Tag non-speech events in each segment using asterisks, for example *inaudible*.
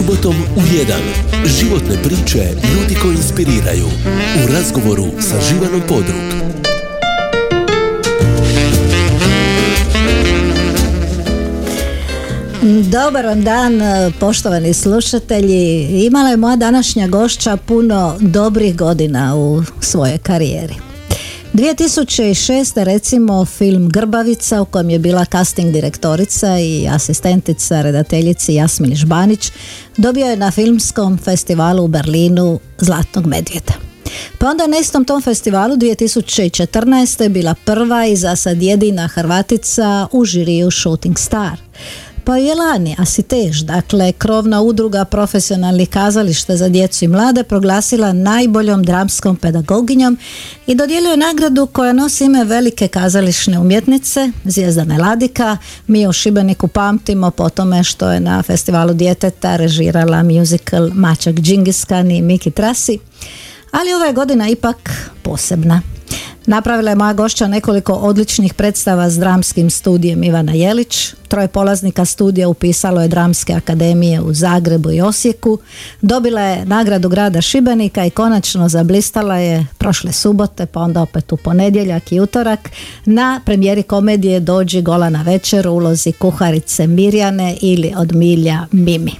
Subotom u 1. Životne priče ljudi koji inspiriraju. U razgovoru sa Živanom Podrug. Dobar vam dan, poštovani slušatelji. Imala je moja današnja gošća puno dobrih godina u svojoj karijeri. 2006. recimo film Grbavica u kojem je bila casting direktorica i asistentica redateljici Jasmin Žbanić dobio je na filmskom festivalu u Berlinu Zlatnog medvjeda. Pa onda na istom tom festivalu 2014. bila prva i za sad jedina Hrvatica u žiriju Shooting Star. Pa je lani Asitež, dakle krovna udruga profesionalnih kazališta za djecu i mlade proglasila najboljom dramskom pedagoginjom i dodijelio nagradu koja nosi ime velike kazališne umjetnice Zvijezdane Ladika. Mi u Šibeniku pamtimo po tome što je na festivalu djeteta režirala musical Mačak Džingiskan i Miki Trasi. Ali ova je godina ipak posebna. Napravila je moja gošća nekoliko odličnih predstava s dramskim studijem Ivana Jelić. Troje polaznika studija upisalo je dramske akademije u Zagrebu i Osijeku. Dobila je nagradu grada Šibenika i konačno zablistala je prošle subote, pa onda opet u ponedjeljak i utorak na premijeri komedije Dođi gola na večer u ulozi kuharice Mirjane ili od Milja Mimi.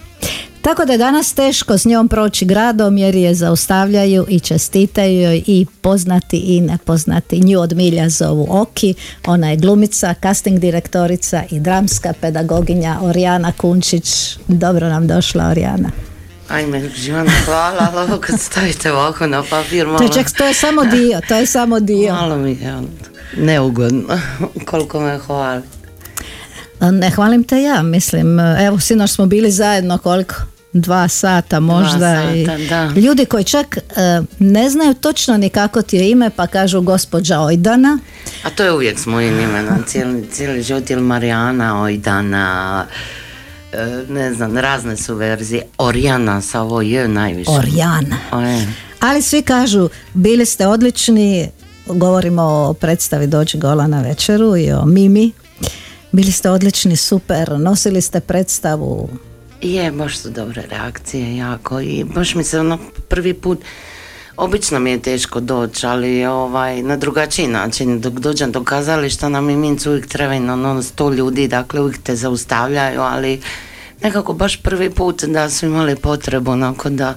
Tako da je danas teško s njom proći gradom jer je zaustavljaju i čestitaju joj i poznati i nepoznati. Nju od milja zovu Oki, ona je glumica, casting direktorica i dramska pedagoginja Orijana Kunčić. Dobro nam došla Orijana. Ajme, Živana, hvala, *laughs* ali ovo kad stavite ovako na papir malo... To je, to je samo dio, to je samo dio. Malo mi je neugodno, koliko me hvali. Ne hvalim te ja, mislim, evo sinoć smo bili zajedno koliko? Dva sata možda Dva sata, i da. ljudi koji čak e, ne znaju točno ni kako ti je ime pa kažu gospođa Ojdana A to je uvijek s mojim imenom, *laughs* cijeli, cijeli život ili Marijana, Ojdana, e, ne znam, razne su verzije. Orijana sa ovo je najviše. Orijana O, je. ali svi kažu bili ste odlični govorimo o predstavi Dođi gola na večeru i o Mimi bili ste odlični, super nosili ste predstavu Je, baš su dobre reakcije jako i baš mi se ono prvi put Obično mi je teško doći, ali ovaj, na drugačiji način. Dok dođem do kazališta na Mimincu uvijek treba ono, ono sto ljudi, dakle uvijek te zaustavljaju, ali nekako baš prvi put da su imali potrebu onako da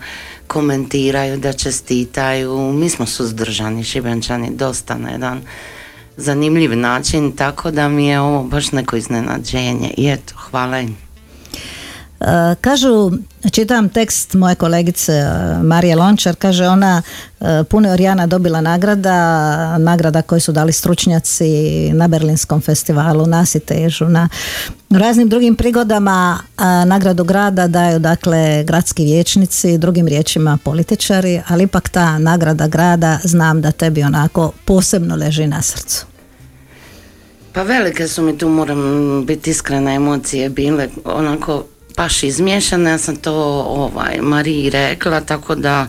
komentiraju, da čestitaju. Mi smo suzdržani, šibenčani, dosta na jedan zanimljiv način, tako da mi je ovo baš neko iznenađenje. I eto, hvala im. E, Kažu, čitam tekst moje kolegice e, Marije Lončar, kaže ona e, puno je Orijana dobila nagrada, nagrada koju su dali stručnjaci na Berlinskom festivalu, na Sitežu, na raznim drugim prigodama nagradu grada daju dakle gradski vijećnici, drugim riječima političari, ali ipak ta nagrada grada znam da tebi onako posebno leži na srcu. Pa velike su mi tu, moram biti iskrena, emocije bile onako baš izmiješane. Ja sam to ovaj, Mariji rekla, tako da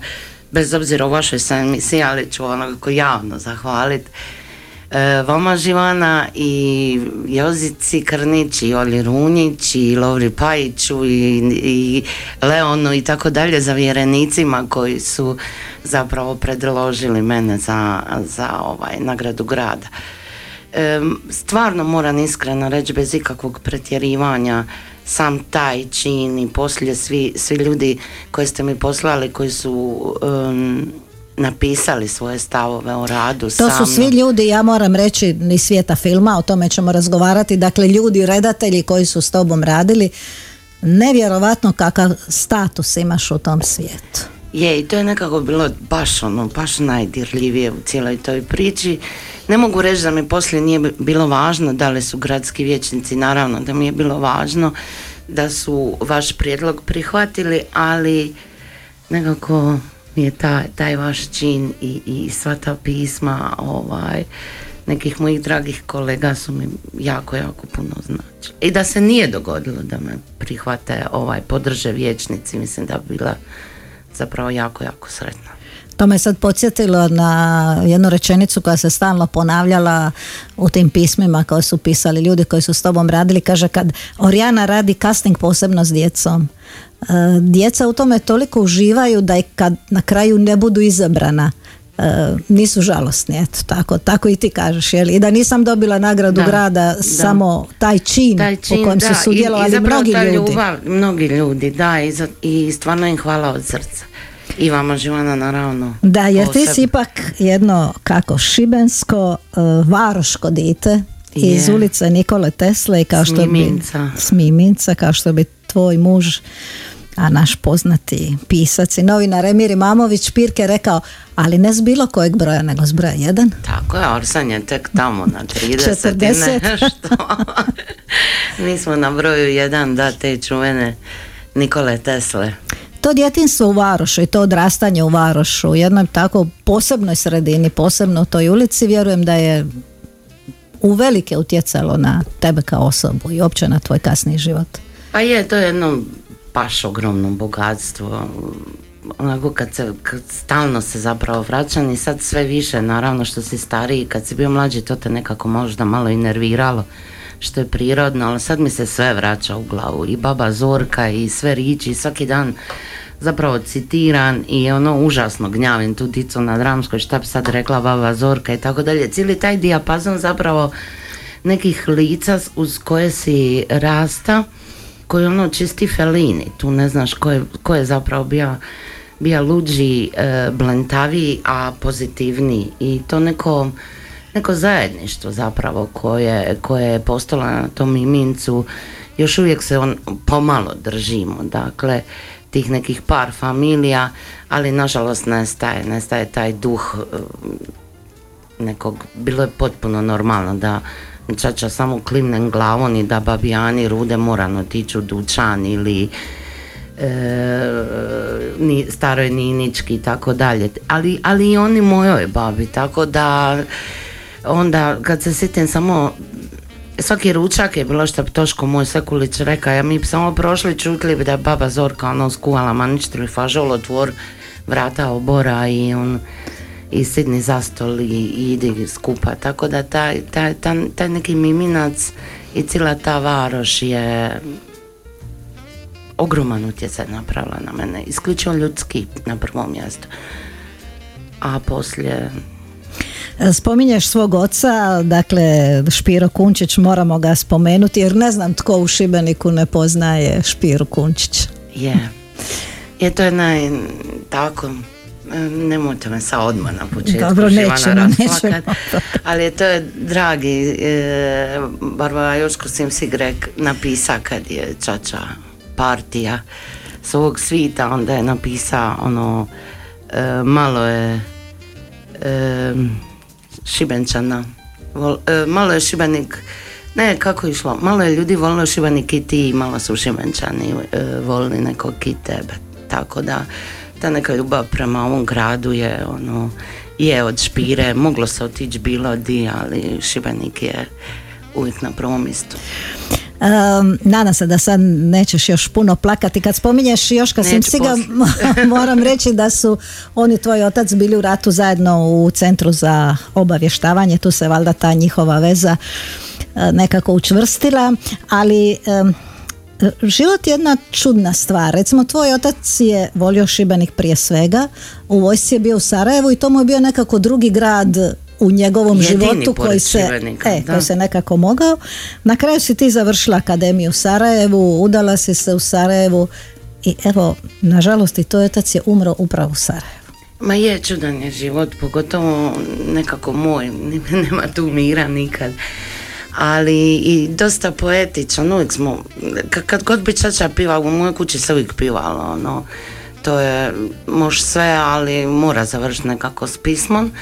bez obzira o vašoj sam emisiji, ali ću onako javno zahvaliti e, vama Živana i Jozici Krnić i Oli Runjić i Lovri Pajiću i, i Leonu i tako dalje za vjerenicima koji su zapravo predložili mene za, za ovaj nagradu grada. Em, stvarno moram iskreno reći bez ikakvog pretjerivanja sam taj čin i poslije svi, svi ljudi koje ste mi poslali koji su em, napisali svoje stavove o radu To sa su svi ljudi, ja moram reći, iz svijeta filma, o tome ćemo razgovarati, dakle ljudi, redatelji koji su s tobom radili, nevjerovatno kakav status imaš u tom svijetu. Je, i to je nekako bilo baš ono, baš najdirljivije u cijeloj toj priči. Ne mogu reći da mi poslije nije bi- bilo važno da li su gradski vijećnici, naravno da mi je bilo važno da su vaš prijedlog prihvatili, ali nekako mi je taj, taj vaš čin i, i sva ta pisma ovaj, nekih mojih dragih kolega su mi jako, jako puno znači. I da se nije dogodilo da me prihvate ovaj, podrže vijećnici, mislim da bi bila zapravo jako, jako sretna. To me sad podsjetilo na jednu rečenicu koja se stalno ponavljala u tim pismima koje su pisali ljudi koji su s tobom radili. Kaže kad Orijana radi casting posebno s djecom, e, djeca u tome toliko uživaju da i kad na kraju ne budu izabrana, e, nisu žalosni, eto, tako, tako i ti kažeš, jel? I da nisam dobila nagradu grada samo taj čin, taj čin u kojem su sudjelovali mnogi ljudi. Ljubav, mnogi ljudi, da, i, i stvarno im hvala od srca. I vama Živana naravno. Da, jer ti si ipak jedno kako šibensko uh, varoško dite iz ulice Nikole Tesle i kao što bi Smiminca, kao što bi tvoj muž a naš poznati pisac i novinar Emir Imamović Pirke rekao, ali ne s bilo kojeg broja, nego s broja jedan. Tako je, Orsan je tek tamo na 30 40. nešto. Mi smo na broju jedan, da, te čuvene Nikole Tesle to djetinstvo u Varošu i to odrastanje u Varošu u jednoj tako posebnoj sredini, posebno u toj ulici, vjerujem da je uvelike utjecalo na tebe kao osobu i opće na tvoj kasni život. Pa je, to je jedno baš ogromno bogatstvo. Onako kad, se, kad stalno se zapravo vraćam i sad sve više, naravno što si stariji, kad si bio mlađi to te nekako možda malo i nerviralo što je prirodno, ali sad mi se sve vraća u glavu i baba Zorka i sve riči svaki dan zapravo citiran i ono užasno gnjavim tu dicu na dramskoj šta bi sad rekla baba Zorka i tako dalje. Cijeli taj dijapazon zapravo nekih lica uz koje si rasta koji ono čisti felini, tu ne znaš ko je, ko je zapravo bio bija luđi, e, blentaviji, a pozitivniji i to neko neko zajedništvo zapravo koje, koje je postalo na tom imincu još uvijek se on pomalo držimo dakle tih nekih par familija ali nažalost nestaje nestaje taj duh eh, nekog bilo je potpuno normalno da čača samo klimnem glavom i da babijani rude morano tiču dućan ili e, ni, staroj Ninički i tako dalje. Ali, ali i oni mojoj babi tako da onda kad se sjetim samo svaki ručak je bilo što bi Toško moj Sekulić reka, ja mi bi samo prošli čutli bi da je baba Zorka ono skuvala maničtru i fažol otvor vrata obora i on i sidni zastol i, i idi skupa, tako da taj, taj, taj, taj neki miminac i cijela ta varoš je ogroman utjecaj napravila na mene, isključivo ljudski na prvom mjestu. A poslije Spominješ svog oca, dakle Špiro Kunčić, moramo ga spomenuti jer ne znam tko u Šibeniku ne poznaje Špiro Kunčić. Je, je to je naj, tako, nemojte me sa odmah na početku Dobro, nećemo, nećemo. Ali to je dragi e, Barbara Joško Simsigrek napisa kad je čača partija svog svita, onda je napisa ono e, malo je e, Šibenčana. E, malo je Šibenik, ne kako je išlo, malo je ljudi volilo Šibenik i ti, malo su Šibenčani e, volili nekog i tebe. Tako da ta neka ljubav prema ovom gradu je ono, je od špire, moglo se otići bilo di, ali Šibenik je uvijek na prvom mjestu. Um, nadam se da sad nećeš još puno plakati. Kad spominješ Joška Simsiga, *laughs* moram reći da su oni tvoj otac bili u ratu zajedno u centru za obavještavanje. Tu se valjda ta njihova veza e, nekako učvrstila, ali život je jedna čudna stvar. Recimo, tvoj otac je volio Šibenik prije svega, u vojsci je bio u Sarajevu i to mu je bio nekako drugi grad u njegovom životu koji se, e, koji se nekako mogao. Na kraju si ti završila akademiju u Sarajevu, udala si se u Sarajevu i evo, nažalost i to otac je umro upravo u Sarajevu. Ma je, čudan je život, pogotovo nekako moj, *laughs* nema tu mira nikad. Ali i dosta poetičan, uvijek smo, kad god bi čača piva, u mojoj kući se uvijek pivalo, ono, to je, može sve, ali mora završiti nekako s pismom.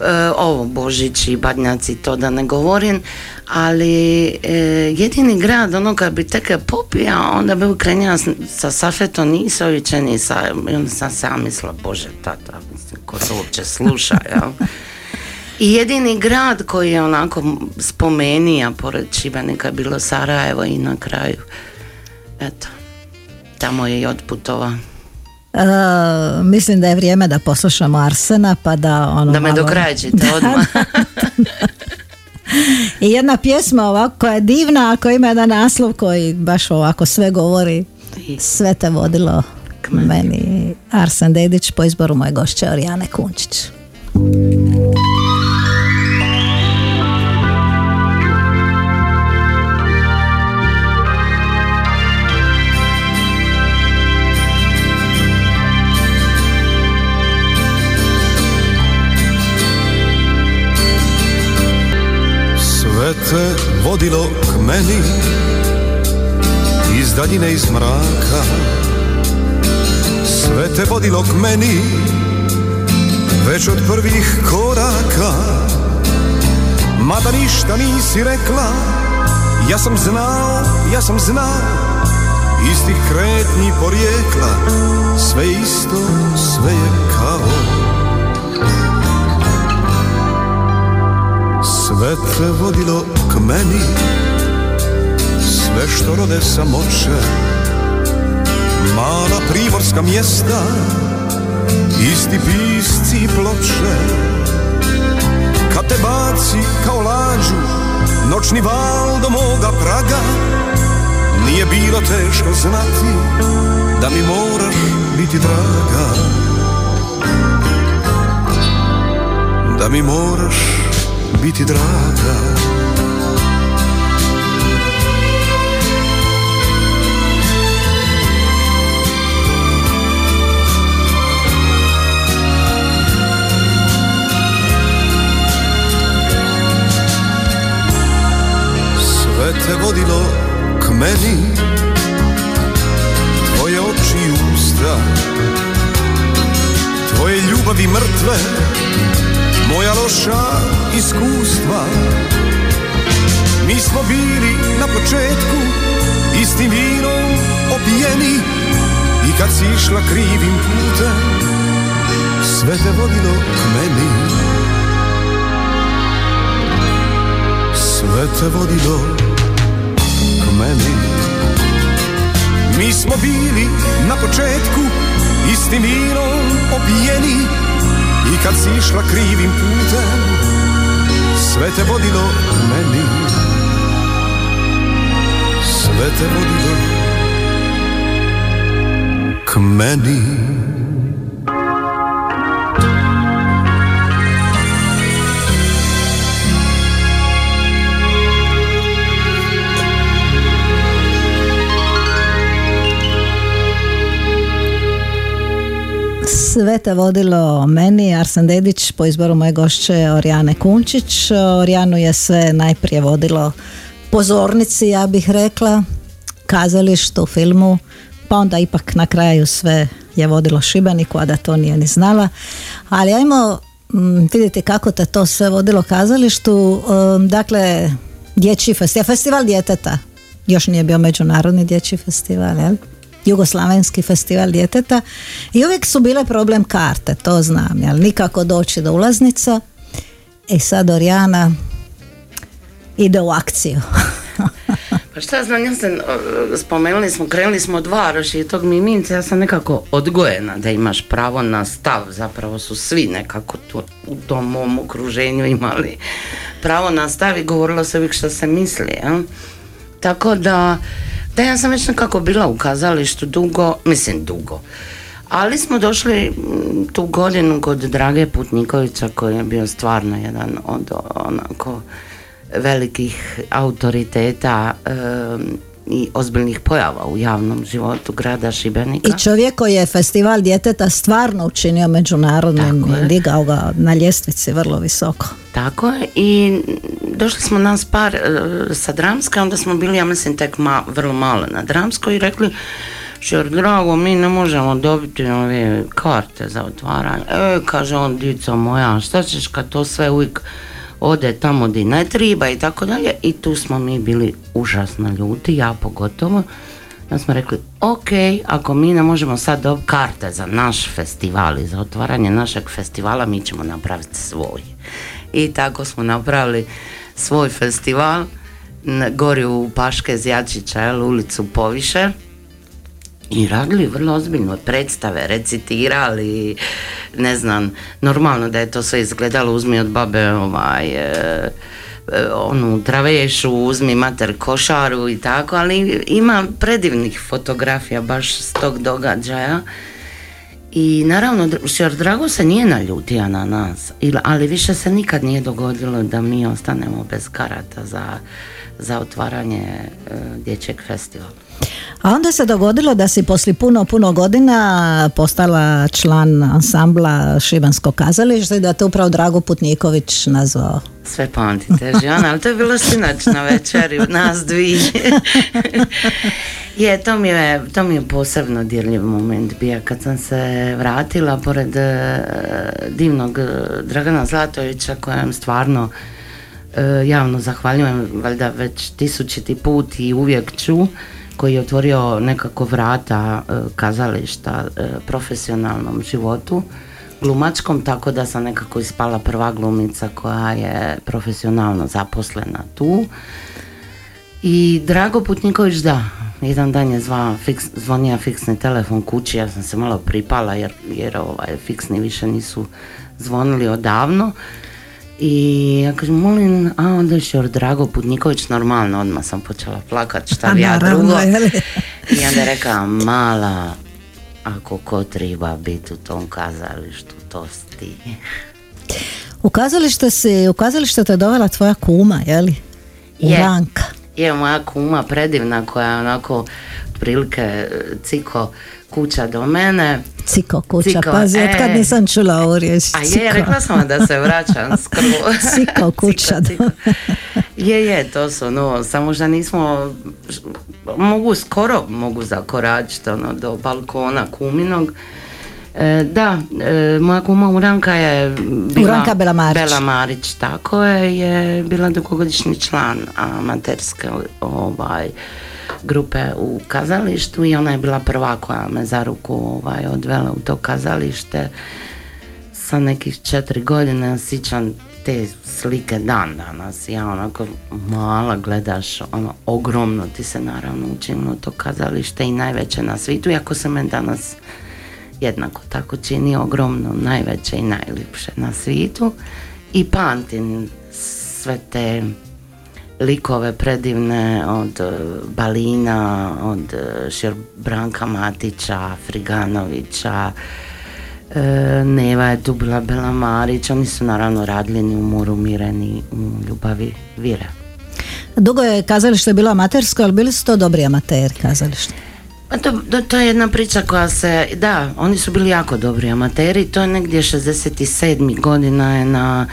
E, ovo Božić i Badnjaci to da ne govorim ali e, jedini grad ono kad bi teke popija onda bi ukrenjala sa Safetom Nisovićem i sa onda sam se mislila bože tata ko to uopće sluša *laughs* jel? I jedini grad koji je onako spomenija pored Šibenika bilo Sarajevo i na kraju eto tamo je i otputova mislim da je vrijeme da poslušamo Arsena pa da ono Da me malo... dokrađite *laughs* odmah. I jedna pjesma ovako koja je divna, ako ima jedan naslov koji baš ovako sve govori, sve te vodilo k meni. Arsen Dedić po izboru moje gošće Orijane Kunčić. Daljine iz mraka. Sve te vodilo k meni Već od prvih koraka. Mada ništa nisi rekla Ja sam znao, ja sam znao. Iz tih kretnji porijekla Sve isto, sve je kao. Sve te vodilo k meni Sve što rode samoće Mala primorska mjesta Isti pisci i ploče. Kad te baci kao lađu Noćni val do moga praga Nije bilo teško znati Da mi moraš biti draga. Da mi moraš biti draga Te vodilo k meni. Tvoje oči i usta Tvoje ljubavi mrtve moja loša iskustva. Mi smo bili na početku istim vinom opijeni I kad si išla krivim putem sve te vodilo k meni. Sve te vodilo meni. Mi smo bili na početku istim vinom opijeni i kad si išla krivim putem Sve te vodilo meni. Sve te vodilo k meni Sve te vodilo meni, Arsen Dedić, po izboru moje gošće Orijane Kunčić. Orijanu je sve najprije vodilo pozornici, ja bih rekla, kazalištu, filmu, pa onda ipak na kraju sve je vodilo Šibeniku, a da to nije ni znala. Ali ajmo mm, vidjeti kako te to sve vodilo kazalištu. Dakle, dječji festival, festival djeteta. Još nije bio međunarodni dječji festival, jel? Jugoslavenski festival djeteta i uvijek su bile problem karte, to znam, jel? Nikako doći do ulaznica. I sad Orijana ide u akciju. *laughs* Pa šta znam, ja sam, spomenuli smo, krenuli smo od Varoši i tog Miminca, ja sam nekako odgojena da imaš pravo na stav, zapravo su svi nekako tu, u tom mom okruženju imali pravo na stav i govorilo se uvijek što se misli, jel? Tako da, da ja sam već nekako bila u kazalištu dugo, mislim dugo, ali smo došli tu godinu kod Drage Putnikovića koji je bio stvarno jedan od onako velikih autoriteta i ozbiljnih pojava u javnom životu grada Šibenika. I čovjek koji je festival djeteta stvarno učinio međunarodnim i digao ga na ljestvici vrlo visoko. Tako je i došli smo nas par e, sa Dramske, onda smo bili, ja mislim, tek ma, vrlo malo na Dramskoj i rekli Šer, drago, mi ne možemo dobiti ove karte za otvaranje. E, kaže on, dico moja, šta ćeš kad to sve uvijek ode tamo di ne triba i tako dalje. I tu smo mi bili užasno ljuti, ja pogotovo. Da smo rekli, ok, ako mi ne možemo sad dobiti karte za naš festival i za otvaranje našeg festivala, mi ćemo napraviti svoj. I tako smo napravili svoj festival gori u Paške Zjačića, ulicu Poviše. I radili vrlo ozbiljno predstave, recitirali, ne znam, normalno da je to sve izgledalo, uzmi od babe ovaj, e, e, onu travešu, uzmi mater košaru i tako, ali ima predivnih fotografija baš s tog događaja. I naravno, Šor Drago se nije naljutio na nas, ali više se nikad nije dogodilo da mi ostanemo bez karata za, za otvaranje e, dječjeg festivala. A onda se dogodilo da si poslije puno, puno godina postala član ansambla Šibanskog kazališta i da te upravo Drago Putniković nazvao. Sve pamtite, Žana, ali to je bilo sinoć na večeri, nas dvije. *laughs* je, to mi je, to mi je posebno dirljiv moment bio kad sam se vratila pored e, divnog e, Dragana Zlatovića kojem stvarno e, javno zahvaljujem valjda već tisućiti put i uvijek ću koji je otvorio nekako vrata kazališta profesionalnom životu glumačkom, tako da sam nekako ispala prva glumica koja je profesionalno zaposlena tu. I Drago Putniković, da, jedan dan je zva, fiks, zvonija fiksni telefon kući, ja sam se malo pripala jer, jer ovaj, fiksni više nisu zvonili odavno i ja kažem, molim, a onda je Drago Putniković, normalno, odmah sam počela plakat, šta bi ja drugo. I onda je rekao, mala, ako ko treba biti u tom kazalištu, to ti. U kazalište si, u kazalište te dovela tvoja kuma, je li? Je, je moja kuma predivna koja je onako prilike ciko kuća do mene. Ciko kuća, ciko, pazi, e, kad nisam čula ovu riječ. A je, rekla sam da se vraćam *laughs* skoro. Ciko kuća. Ciko, Je, je, to su, no, samo što nismo, mogu skoro, mogu zakoračiti, ono, do balkona kuminog. E, da, e, moja kuma Uranka je bila, Uranka Bela Marić. Bela Marić, tako je, je bila dugogodišnji član amaterske ovaj, grupe u kazalištu i ona je bila prva koja me za ruku ovaj, odvela u to kazalište sa nekih četiri godine sjećam te slike dan danas ja onako mala gledaš ono ogromno ti se naravno učinilo to kazalište i najveće na svijetu iako se me danas jednako tako čini ogromno najveće i najljepše na svijetu i pamtim sve te likove predivne od e, Balina, od e, Branka Matića, Friganovića, e, Neva je tu bila Bela Marić, oni su naravno radili ni u Moru Mireni u Ljubavi Vire. Dugo je kazalište bilo amatersko, ali bili su to dobri amateri kazalište? Pa to, to, je jedna priča koja se, da, oni su bili jako dobri amateri, to je negdje 67. godina je na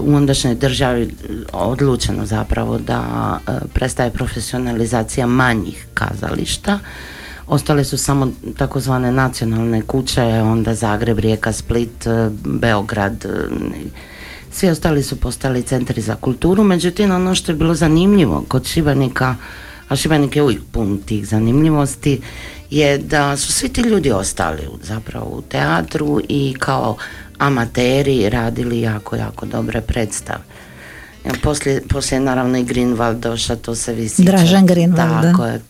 u ondašnjoj državi odlučeno zapravo da e, prestaje profesionalizacija manjih kazališta. Ostale su samo takozvane nacionalne kuće, onda Zagreb, Rijeka, Split, e, Beograd, e, svi ostali su postali centri za kulturu, međutim ono što je bilo zanimljivo kod Šibenika, a Šibenik je uvijek pun tih zanimljivosti, je da su svi ti ljudi ostali zapravo u teatru i kao amateri radili jako, jako dobre predstave. Poslije, poslije naravno i Greenwald došao, to se visi. Dražan Greenwald, Tako je.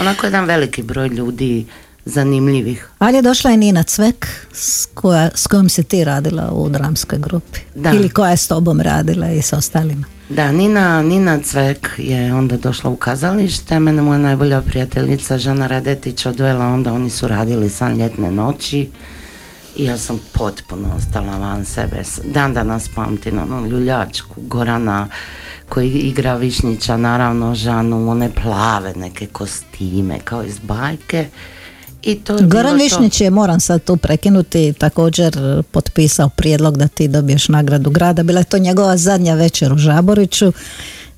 Onako jedan veliki broj ljudi zanimljivih. Ali je došla i Nina Cvek s, koja, s kojom si ti radila u dramskoj grupi. Da. Ili koja je s tobom radila i s ostalima. Da, Nina, Nina Cvek je onda došla u kazalište, mene moja najbolja prijateljica Žana Radetić odvela, onda oni su radili san ljetne noći i ja sam potpuno ostala van sebe. Dan danas pamtim ono ljuljačku Gorana koji igra Višnjića, naravno Žanu, one plave neke kostime kao iz bajke. I to Goran Višnjić je, moram sad tu prekinuti, također potpisao prijedlog da ti dobiješ nagradu grada. Bila je to njegova zadnja večer u Žaboriću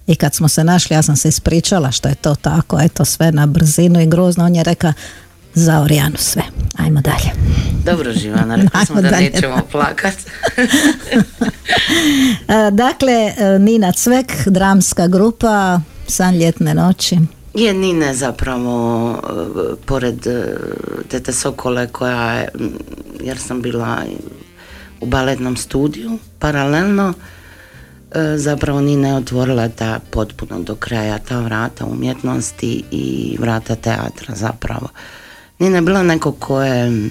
i kad smo se našli, ja sam se ispričala što je to tako, eto sve na brzinu i grozno. On je rekao, za Orijanu sve. Ajmo dalje. Dobro Živana, rekli *laughs* smo da dalje. nećemo plakat. *laughs* E, dakle, e, Nina Cvek, dramska grupa, San ljetne noći. Je Nine zapravo, e, pored Tete Sokole koja je, jer sam bila u baletnom studiju paralelno, e, zapravo Nina je otvorila ta potpuno do kraja ta vrata umjetnosti i vrata teatra zapravo. Nina je bila neko ko je,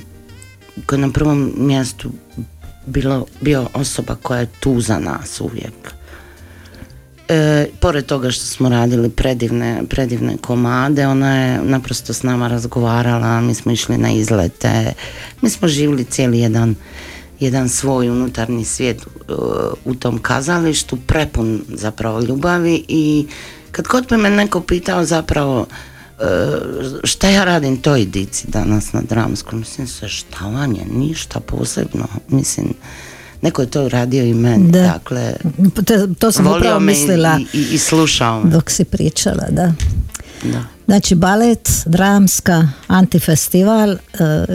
ko je na prvom mjestu bilo, bio osoba koja je tu za nas uvijek. E, pored toga što smo radili predivne, predivne komade, ona je naprosto s nama razgovarala, mi smo išli na izlete, mi smo živjeli cijeli jedan, jedan svoj unutarnji svijet e, u tom kazalištu, prepun zapravo ljubavi i kad god bi me neko pitao zapravo e, šta ja radim toj dici danas na dramskom, mislim se šta vam je, ništa posebno, mislim neko je to uradio i meni, da. dakle to, to sam upravo mislila i, i, i slušao me. dok si pričala, da. Da. Znači balet, dramska, antifestival, e,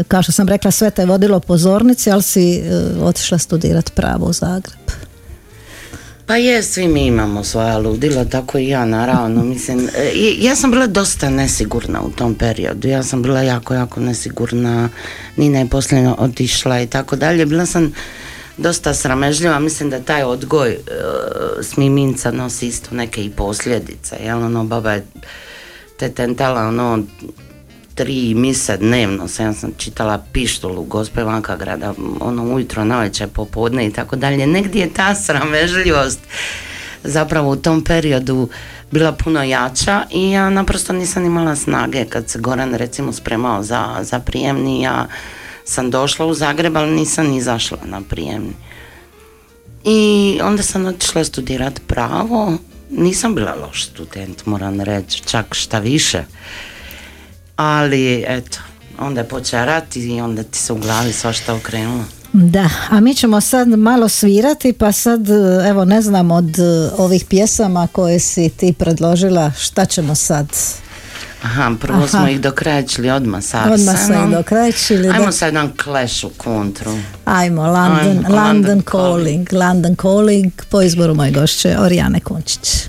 kao što sam rekla sve te vodilo pozornici, ali si e, otišla studirati pravo u Zagreb. Pa je, svi mi imamo svoja ludila, tako i ja naravno, mislim, e, ja sam bila dosta nesigurna u tom periodu, ja sam bila jako, jako nesigurna, Nina je posljedno otišla i tako dalje, bila sam dosta sramežljiva, mislim da taj odgoj e, smiminca nosi isto neke i posljedice, jel? Ono baba je te tentala ono tri mise dnevno, sam, ja sam čitala pištolu gospe Vanka grada, ono ujutro, navečer, popodne i tako dalje, negdje je ta sramežljivost zapravo u tom periodu bila puno jača i ja naprosto nisam imala snage kad se Goran recimo spremao za, za prijemni, ja sam došla u Zagreb, ali nisam izašla na prijemni. I onda sam otišla studirati pravo, nisam bila loš student, moram reći, čak šta više. Ali, eto, onda je počeo rat i onda ti se u glavi svašta okrenulo. Da, a mi ćemo sad malo svirati, pa sad, evo, ne znam od ovih pjesama koje si ti predložila, šta ćemo sad Aha, prvo smo ih dokrajčili odmah sa Arsenom. Odmah smo ih dokrajčili. Ajmo sad jedan clash u kontru. Ajmo, London, Ajmo, London, London calling. calling. London Calling po izboru moje gošće Orijane Kunčić.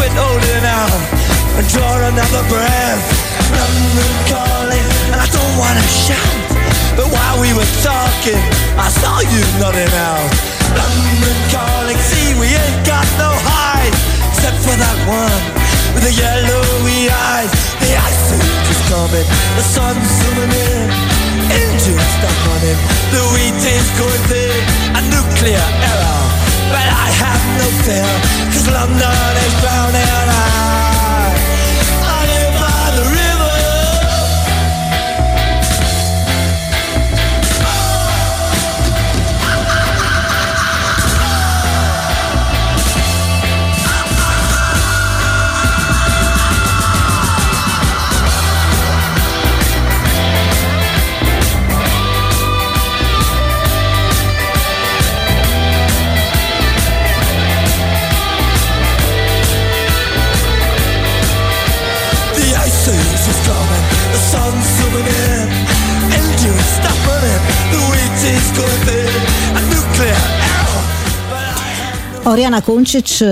quit holding out and draw another breath. London calling, and I don't wanna shout, but while we were talking, I saw you nodding out. London calling, see we ain't got no hide except for that one with the yellowy eyes. The ice is coming, the sun's zooming in, engines stuck on him, the wheat is going thin, a nuclear error, but I have no fear. London is drowning Orijana Kunčić, e,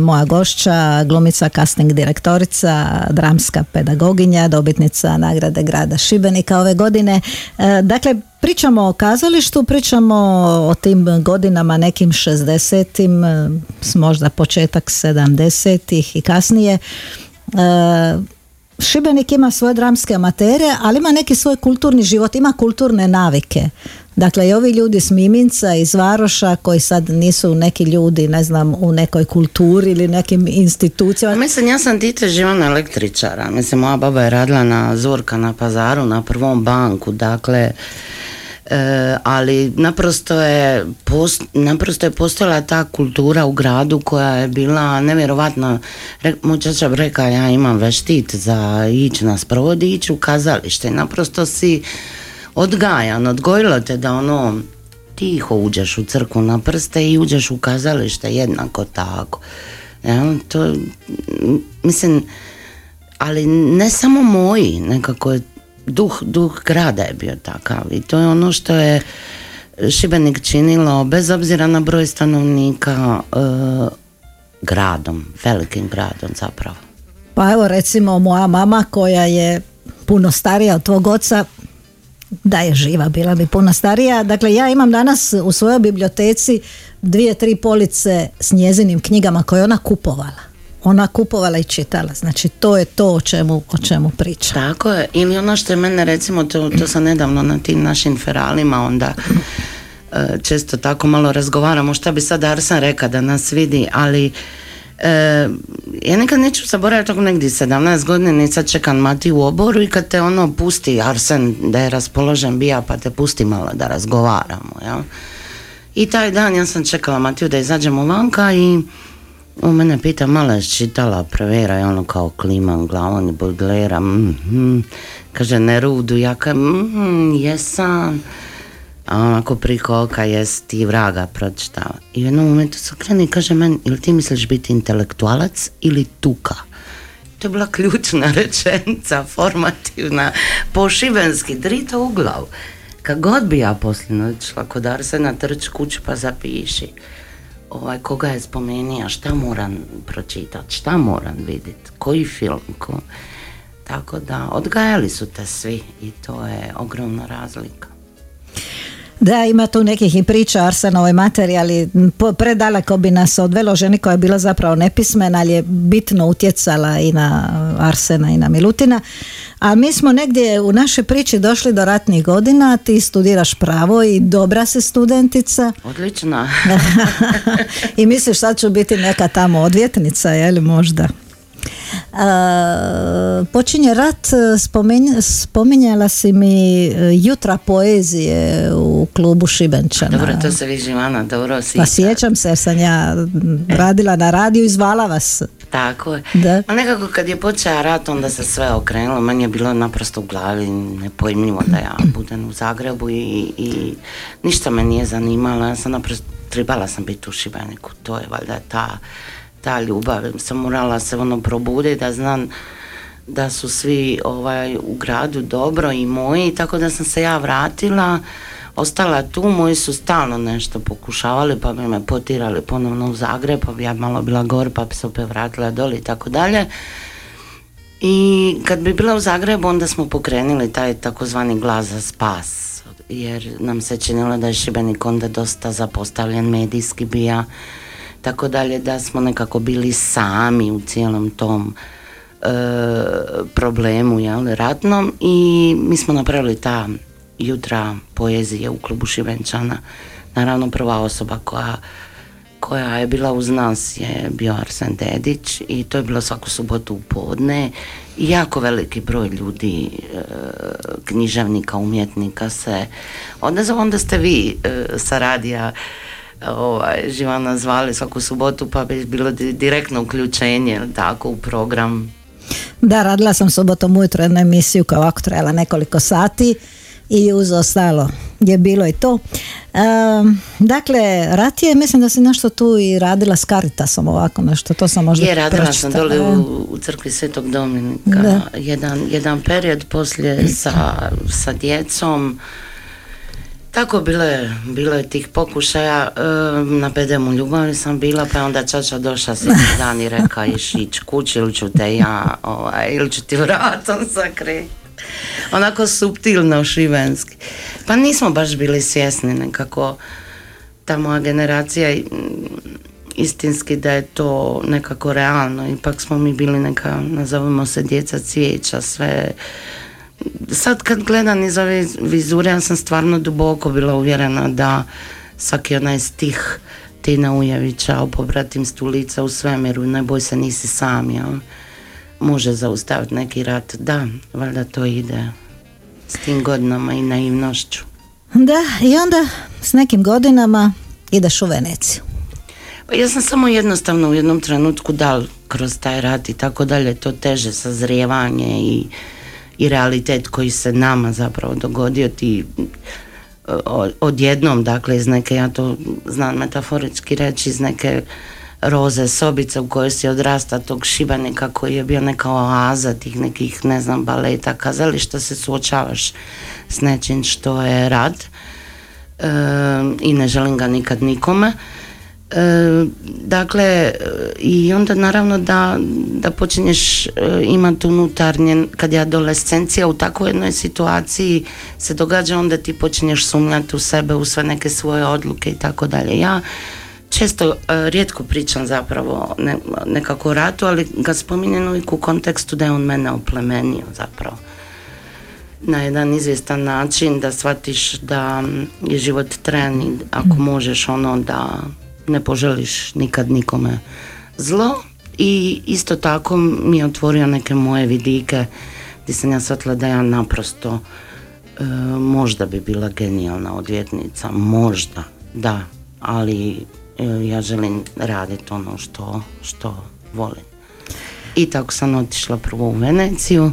moja gošća, glumica, casting direktorica, dramska pedagoginja, dobitnica nagrade grada Šibenika ove godine. E, dakle, pričamo o kazalištu, pričamo o tim godinama nekim 60-im, e, možda početak 70-ih i kasnije. Šibenik ima svoje dramske amatere, ali ima neki svoj kulturni život, ima kulturne navike. Dakle, i ovi ljudi s Miminca, iz Varoša, koji sad nisu neki ljudi, ne znam, u nekoj kulturi ili nekim institucijama. Mislim, ja sam dite živona električara. Mislim, moja baba je radila na Zorka na pazaru, na prvom banku, dakle, E, ali naprosto je, naprosto je postojala ta kultura u gradu koja je bila nevjerovatna. Re, moj reka ja imam veštit za ići na sprovodi, ići u kazalište. Naprosto si odgajan, odgojilo te da ono tiho uđeš u crku na prste i uđeš u kazalište jednako tako. Ja, to, mislim, ali ne samo moji, nekako je duh, duh grada je bio takav i to je ono što je Šibenik činilo bez obzira na broj stanovnika e, gradom, velikim gradom zapravo. Pa evo recimo moja mama koja je puno starija od tvog oca da je živa, bila bi puno starija. Dakle, ja imam danas u svojoj biblioteci dvije, tri police s njezinim knjigama koje ona kupovala. Ona kupovala i čitala. Znači, to je to o čemu, o čemu priča. Tako je. Ili ono što je mene, recimo, to, to sam nedavno na tim našim feralima, onda e, često tako malo razgovaramo šta bi sad Arsan reka da nas vidi, ali E, ja nekad neću zaboraviti tako negdje 17 godina sad čekam Mati u oboru i kad te ono pusti Arsen da je raspoložen bija pa te pusti malo da razgovaramo ja? i taj dan ja sam čekala Matiju da izađemo vanka i on mene pita malo je čitala prevera i ono kao kliman glavom i Baudelaire mm kaže Nerudu ja kažem mm jesam a onako priko oka jes ti vraga pročitava. I u jednom momentu se kreni i kaže meni, ili ti misliš biti intelektualac ili tuka? To je bila ključna *laughs* rečenica, formativna, po šibenski, drito u glavu. Kad god bi ja posljedno odšla kod Arsena trč kuć pa zapiši ovaj, koga je spomenija, šta moram pročitati, šta moram vidjeti, koji film, ko... tako da odgajali su te svi i to je ogromna razlika. Da, ima tu nekih i priča Arsenovoj materijali, predaleko bi nas odvelo ženi koja je bila zapravo nepismena, ali je bitno utjecala i na Arsena i na Milutina. A mi smo negdje u našoj priči došli do ratnih godina, ti studiraš pravo i dobra se studentica. Odlična. *laughs* I misliš sad ću biti neka tamo odvjetnica, je li možda? Počinje rat, spominjala si mi e, jutra poezije u klubu Šibenčana. Dobro, to se vi Živana dobro Pa sjećam se jer sam ja radila na radiju i zvala vas. Tako je. Da. A nekako kad je počeo rat onda se sve okrenulo, meni je bilo naprosto u glavi nepojmljivo da ja budem u Zagrebu i, i ništa me nije zanimalo, ja sam naprosto trebala sam biti u Šibeniku, to je valjda ta ta ljubav. Sam morala se ono probuditi da znam da su svi ovaj, u gradu dobro i moji, tako da sam se ja vratila, ostala tu, moji su stalno nešto pokušavali, pa bi me potirali ponovno u Zagreb, pa bi ja malo bila gor, pa bi se opet vratila doli i tako dalje. I kad bi bila u Zagrebu, onda smo pokrenuli taj takozvani glas za spas, jer nam se činilo da je Šibenik onda dosta zapostavljen medijski bija, tako dalje da smo nekako bili sami u cijelom tom e, problemu jel, ratnom i mi smo napravili ta jutra poezije u klubu Šibenčana. Naravno prva osoba koja koja je bila uz nas je bio Arsen Dedić i to je bilo svaku subotu u podne. Jako veliki broj ljudi e, književnika, umjetnika se onda, onda ste vi e, sa radija ovaj, Živana zvali svaku subotu pa bi bilo direktno uključenje tako u program. Da, radila sam subotom ujutro jednu emisiju koja ovako trajala nekoliko sati i uz ostalo je bilo i to. dakle, rat je, mislim da si nešto tu i radila s Caritasom ovako nešto, to sam možda Je, radila sam dole u, u crkvi Svetog Dominika jedan, jedan period poslije sa, sa djecom Tako bilo je, bilo je tih pokušaja, e, na bedemu ljubavi sam bila, pa je onda čača došla se dan i reka *laughs* iš ić kući ili ću te ja, ovaj, ili ću ti vratom sakri. Onako subtilno šibenski. Pa nismo baš bili svjesni nekako ta moja generacija mm, istinski da je to nekako realno. Ipak smo mi bili neka, nazovimo se djeca cvijeća, sve sad kad gledam iz ove vizure, ja sam stvarno duboko bila uvjerena da svaki onaj stih Tina Ujevića o stulica u svemiru, ne boj se nisi sam, jel? Može zaustaviti neki rat. Da, valjda to ide s tim godinama i naivnošću. Da, i onda s nekim godinama ideš u Veneciju. Pa ja sam samo jednostavno u jednom trenutku dal kroz taj rat i tako dalje to teže sazrijevanje i i realitet koji se nama zapravo dogodio ti odjednom, dakle iz neke, ja to znam metaforički reći, iz neke roze sobice u kojoj si odrasta tog šibanika koji je bio neka oaza tih nekih, ne znam, baleta, kazališta se suočavaš s nečim što je rad. E, i ne želim ga nikad nikome E, dakle, i onda naravno da, da počinješ e, imati unutarnje, kad je adolescencija u takvoj jednoj situaciji se događa, onda ti počinješ sumnjati u sebe, u sve neke svoje odluke i tako dalje. Ja često, e, rijetko pričam zapravo ne, nekako o ratu, ali ga spominjem uvijek u kontekstu da je on mene oplemenio zapravo na jedan izvjestan način da shvatiš da je život tren i ako mm. možeš ono da ne poželiš nikad nikome zlo i isto tako mi je otvorio neke moje vidike gdje sam ja shvatila da ja naprosto e, možda bi bila genijalna odvjetnica, možda, da, ali e, ja želim raditi ono što, što volim. I tako sam otišla prvo u Veneciju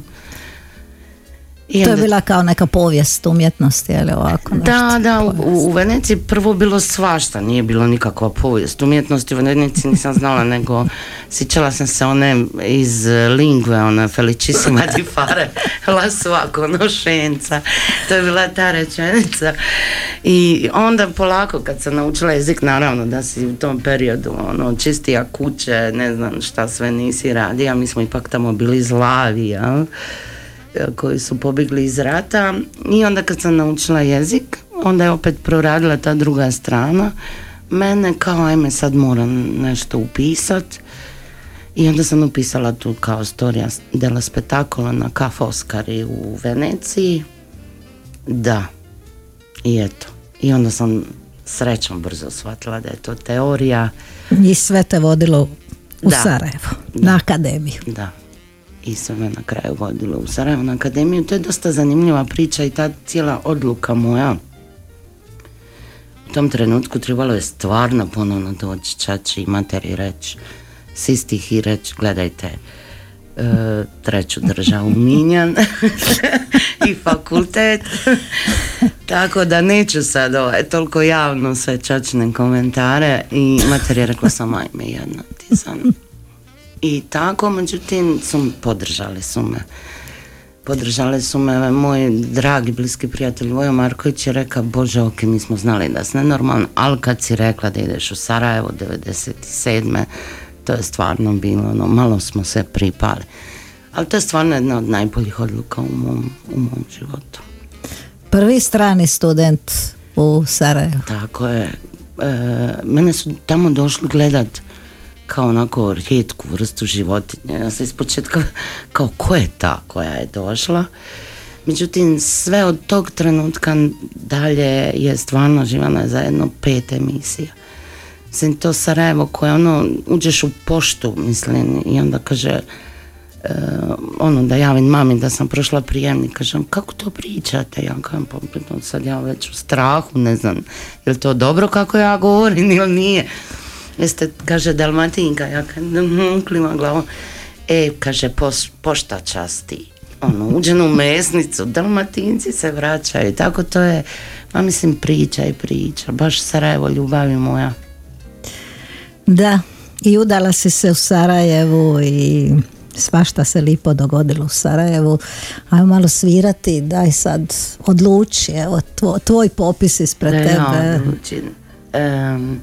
i to je bila kao neka povijest umjetnosti, ali ovako Da, da, u, u, Veneciji prvo bilo svašta, nije bilo nikakva povijest umjetnosti, u Veneciji nisam znala, *laughs* nego sjećala sam se one iz Lingve, ona Felicissima di fare *laughs* la sua conoscenza, to je bila ta rečenica. I onda polako kad sam naučila jezik, naravno da si u tom periodu ono, čistija kuće, ne znam šta sve nisi radi, a mi smo ipak tamo bili zlavi, jel? Koji su pobjegli iz rata. I onda kad sam naučila jezik onda je opet proradila ta druga strana. Mene kao ajme sad moram nešto upisat. I onda sam upisala tu kao storija dela spektakula na Ka Foscari u Veneciji. Da. I eto. I onda sam srećom brzo shvatila da je to teorija. I sve te vodilo u Sarajevo na akademiju. Da i sve me na kraju vodilo u Sarajevo na akademiju. To je dosta zanimljiva priča i ta cijela odluka moja. U tom trenutku trebalo je stvarno ponovno doći čači i materi reći sistih i reći gledajte e, treću državu Minjan *laughs* i fakultet. Tako da neću sad ovaj, toliko javno sve čačne komentare i materi je rekla sam ajme jedna ti sam i tako, međutim, su podržali su me. Podržali su me moj dragi bliski prijatelj Vojo Marković je rekao, bože ok, mi smo znali da si nenormalno, ali kad si rekla da ideš u Sarajevo 97. to je stvarno bilo, ono, malo smo se pripali. Ali to je stvarno jedna od najboljih odluka u mom, u mom životu. Prvi strani student u Sarajevu. Tako je. E, mene su tamo došli gledat kao onako rijetku vrstu životinja. Ja sam ispočetka kao ko je ta koja je došla. Međutim, sve od tog trenutka dalje je stvarno živana za jedno pet emisija. Mislim, to Sarajevo koje ono, uđeš u poštu, mislim, i onda kaže, uh, ono da javim mami da sam prošla prijemnik, kažem kako to pričate, ja kažem pa sad ja već u strahu, ne znam, je li to dobro kako ja govorim ili nije jeste, kaže Dalmatinka, ja *laughs* klima glavom, e, kaže, pošta časti, ono, uđenu u mesnicu, Dalmatinci se vraćaju, tako to je, ma mislim, priča i priča, baš Sarajevo, ljubavi moja. Da, i udala si se u Sarajevu i svašta se lipo dogodilo u Sarajevu. Ajmo malo svirati, daj sad odluči, evo tvoj, tvoj popis ispred Da ja tebe. odlučim. Em,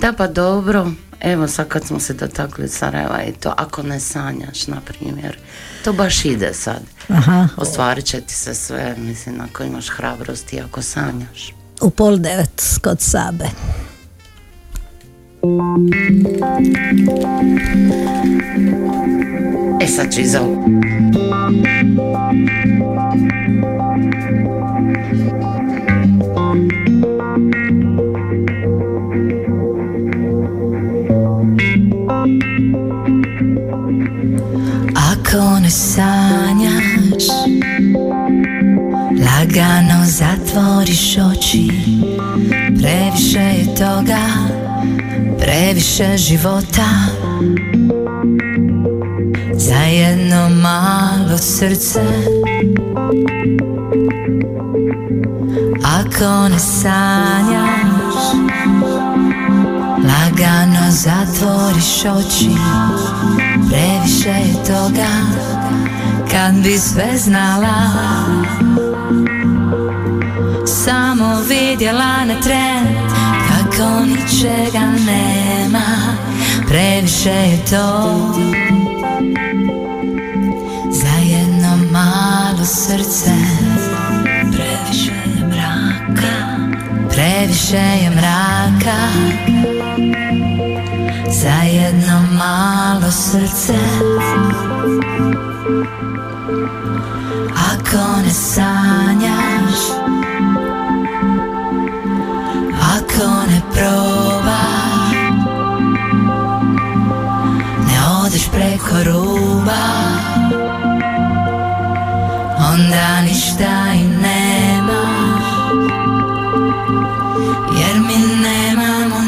da pa dobro, evo sad kad smo se dotakli Sarajeva i to, ako ne sanjaš, na primjer, to baš ide sad. Aha, Ostvarit će ti se sve, mislim, ako imaš hrabrosti, i ako sanjaš. u pol devet kod Sabe. E sad ću iza... Ako sanjaš Lagano zatvoriš oči. Previše je toga Previše života. Za jedno malo srce. Ako ne sanjaš Lagano zatvoriš oči Previše je toga Kad bi sve znala. Samo vidjela na tren Kako ničega nema Previše je to. Za jedno malo srce Previše je mraka Previše je mraka za jedno malo srce. Ako ne sanjaš Ako ne probaš Ne odeš preko ruba Onda ništa i nemaš Jer mi nemamo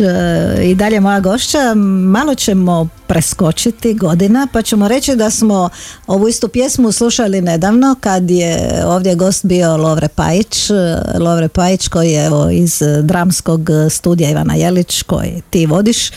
E, i dalje moja gošća, malo ćemo preskočiti godina pa ćemo reći da smo ovu istu pjesmu slušali nedavno kad je ovdje gost bio Lovre Pajić, e, Lovre Pajić koji je evo, iz dramskog studija Ivana Jelić koji ti vodiš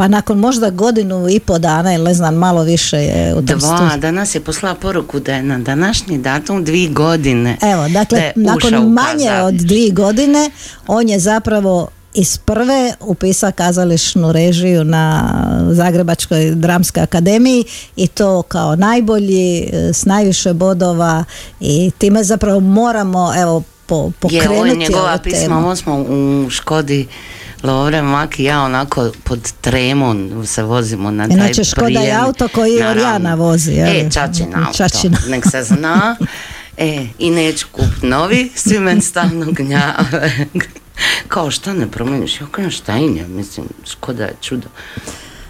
pa nakon možda godinu i po dana ili ne znam malo više je u tom Dva, studiju. danas je poslala poruku da je na današnji datum dvije godine. Evo, da dakle, nakon manje od dvije godine, on je zapravo iz prve upisao kazališnu režiju na Zagrebačkoj dramskoj akademiji i to kao najbolji e, s najviše bodova i time zapravo moramo evo po, Je, ovo je pokrenuti njegova pisma, ovo smo u Škodi Lovre, Maki i ja onako pod tremom se vozimo na taj Inače Škoda je prijem. auto koji Naravno. Orijana vozi, je? E, čačin auto, Čačin. nek se zna. *laughs* E, i neću kup novi, svi men stalno gnjave. Kao šta ne promeniš? Ja kažem šta im je, mislim, Škoda je čudo.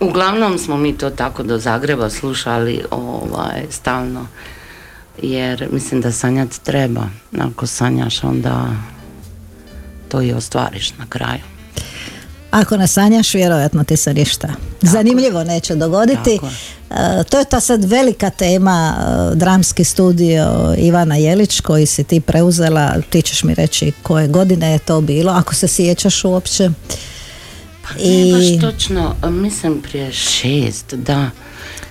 Uglavnom smo mi to tako do Zagreba slušali ovaj, stalno, jer mislim da sanjat treba. Ako sanjaš onda to i ostvariš na kraju. Ako ne sanjaš, vjerojatno ti se ništa zanimljivo neće dogoditi. Tako je. E, to je ta sad velika tema, e, dramski studio Ivana Jelić koji si ti preuzela, ti ćeš mi reći koje godine je to bilo, ako se sjećaš uopće. I... baš točno, mislim prije šest, da.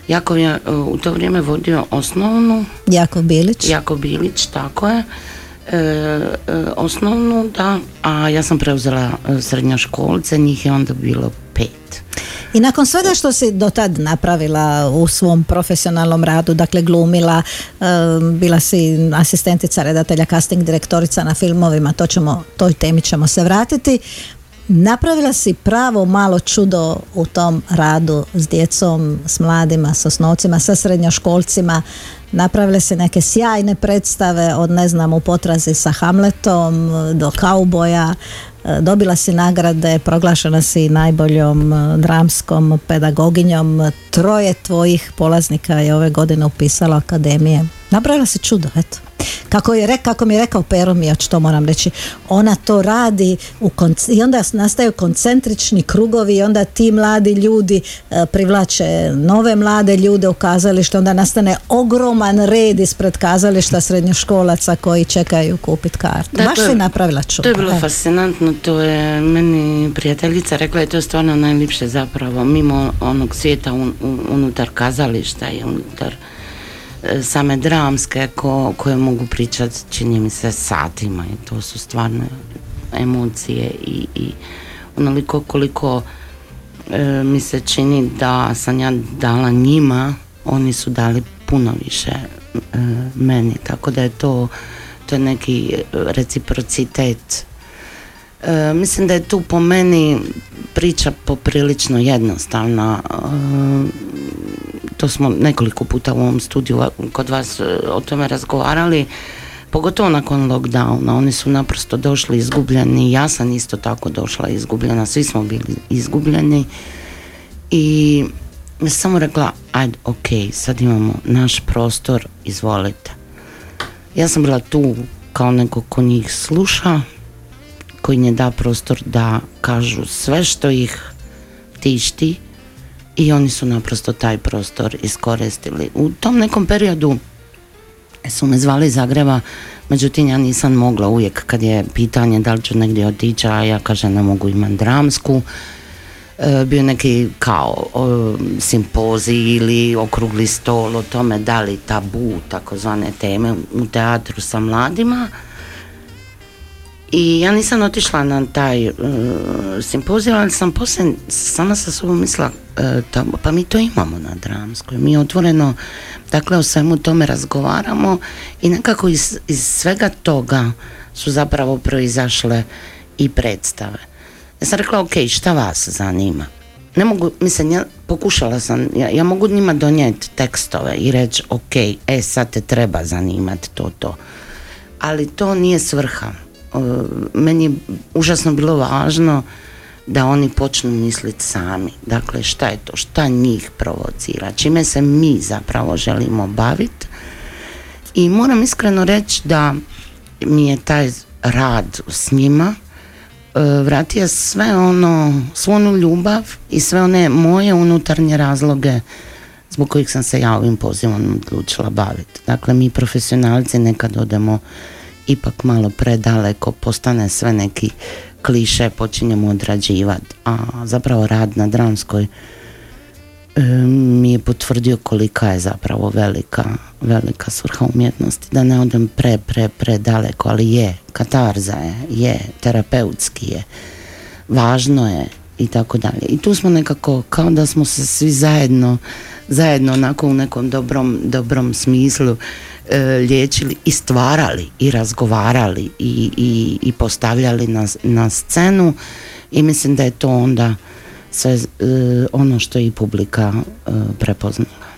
Jakov je e, u to vrijeme vodio osnovnu, Jako Bilić. Jako Bilić, tako je, e, e, osnovnu, da, a ja sam preuzela e, srednjoškolce, njih je onda bilo pet. I nakon svega što si do tad napravila u svom profesionalnom radu, dakle glumila, e, bila si asistentica redatelja, casting direktorica na filmovima, to ćemo, toj temi ćemo se vratiti. Napravila si pravo malo čudo u tom radu s djecom, s mladima, s osnovcima, sa srednjoškolcima. Napravile se neke sjajne predstave od ne znam u potrazi sa Hamletom do kauboja. Dobila si nagrade, proglašena si najboljom e, dramskom pedagoginjom. Troje tvojih polaznika je ove godine upisalo akademije. Napravila si čudo, eto. Kako, je, kako mi je rekao Pero Mijač, to moram reći, ona to radi u konc- i onda nastaju koncentrični krugovi i onda ti mladi ljudi e, privlače nove mlade ljude u kazalište, onda nastane ogroman red ispred kazališta srednjoškolaca koji čekaju kupit kartu. Da, Baš si napravila čudo. To je bilo e. fascinantno, to je meni prijateljica rekla je to stvarno najljepše zapravo, mimo onog svijeta un- un- unutar kazališta i unutar same dramske ko, koje mogu pričati čini mi se satima i to su stvarno emocije i, i onoliko koliko e, mi se čini da sam ja dala njima, oni su dali puno više e, meni, tako da je to, to je neki e, reciprocitet. E, mislim da je tu po meni priča poprilično jednostavna. To smo nekoliko puta u ovom studiju kod vas e, o tome razgovarali, pogotovo nakon lockdowna. Oni su naprosto došli izgubljeni, ja sam isto tako došla izgubljena, svi smo bili izgubljeni i samo rekla, ajde, ok, sad imamo naš prostor, izvolite. Ja sam bila tu kao neko ko njih sluša, koji ne da prostor da kažu sve što ih tišti i oni su naprosto taj prostor iskoristili. U tom nekom periodu su me zvali iz Zagreba, međutim ja nisam mogla uvijek kad je pitanje da li ću negdje otići, a ja kažem ne mogu imati dramsku. E, bio neki kao o, simpozij ili okrugli stol o tome da li tabu takozvane teme u teatru sa mladima. I ja nisam otišla na taj e, simpozij, ali sam poslije sama sa sobom mislila, ta- pa mi to imamo na dramskoj. Mi otvoreno, dakle, o svemu tome razgovaramo i nekako iz, iz svega toga su zapravo proizašle i predstave. Ja sam rekla, ok, šta vas zanima? Ne mogu, mislim, ja pokušala sam, ja, ja mogu njima donijeti tekstove i reći, ok, e, sad te treba zanimati to, to. Ali to nije svrha. E, Meni je užasno bilo važno da oni počnu misliti sami. Dakle, šta je to? Šta njih provocira? Čime se mi zapravo želimo baviti? I moram iskreno reći da mi je taj rad s njima e, vratio sve ono, svu onu ljubav i sve one moje unutarnje razloge zbog kojih sam se ja ovim pozivom odlučila baviti. Dakle, mi profesionalci nekad odemo ipak malo predaleko, postane sve neki kliše, počinjemo odrađivati, a zapravo rad na dramskoj mi je potvrdio kolika je zapravo velika, velika svrha umjetnosti, da ne odem pre, pre, pre daleko, ali je, katarza je, je, terapeutski je, važno je i tako dalje. I tu smo nekako, kao da smo se svi zajedno, zajedno onako u nekom dobrom, dobrom smislu e, liječili i stvarali i razgovarali i, i, i postavljali na, na scenu i mislim da je to onda sve e, ono što je i publika e, prepoznala.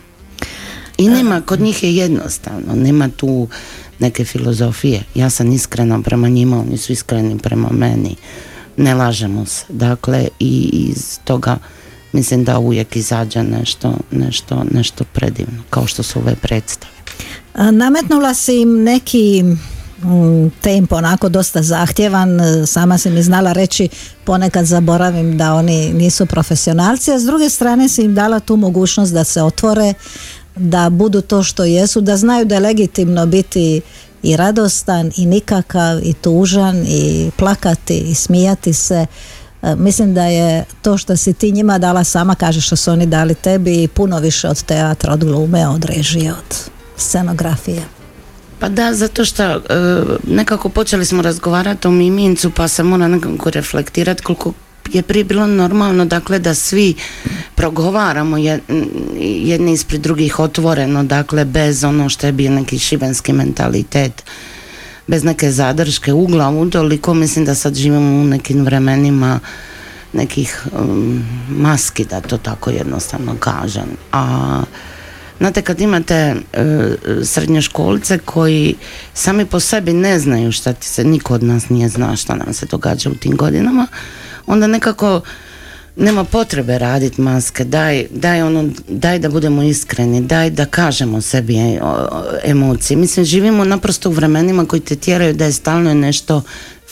I nema, kod njih je jednostavno, nema tu neke filozofije. Ja sam iskrena prema njima, oni su iskreni prema meni. Ne lažemo se. Dakle, i iz toga mislim da uvijek izađe nešto, nešto, nešto predivno, kao što su ove predstave. Nametnula si im neki mm, tempo onako dosta zahtjevan, sama si mi znala reći ponekad zaboravim da oni nisu profesionalci, a s druge strane si im dala tu mogućnost da se otvore, da budu to što jesu, da znaju da je legitimno biti i radostan i nikakav i tužan i plakati i smijati se. E, Mislim da je to što si ti njima dala sama, kažeš što su oni dali tebi puno više od teatra, od glume, od režije, od scenografije. Pa da, zato što e, nekako počeli smo razgovarati o Mimincu pa se mora nekako reflektirati koliko je prije bilo normalno dakle da svi progovaramo je- jedni ispred drugih otvoreno dakle bez ono što je bio neki šibenski mentalitet bez neke zadrške u glavu toliko mislim da sad živimo u nekim vremenima nekih um, maski da to tako jednostavno kažem. A Znate, kad imate e, srednjoškolce koji sami po sebi ne znaju šta ti se, niko od nas nije zna šta nam se događa u tim godinama, onda nekako nema potrebe raditi maske, daj, daj, ono, daj da budemo iskreni, daj da kažemo sebi e, emocije. Mislim, živimo naprosto u vremenima koji te tjeraju da je stalno nešto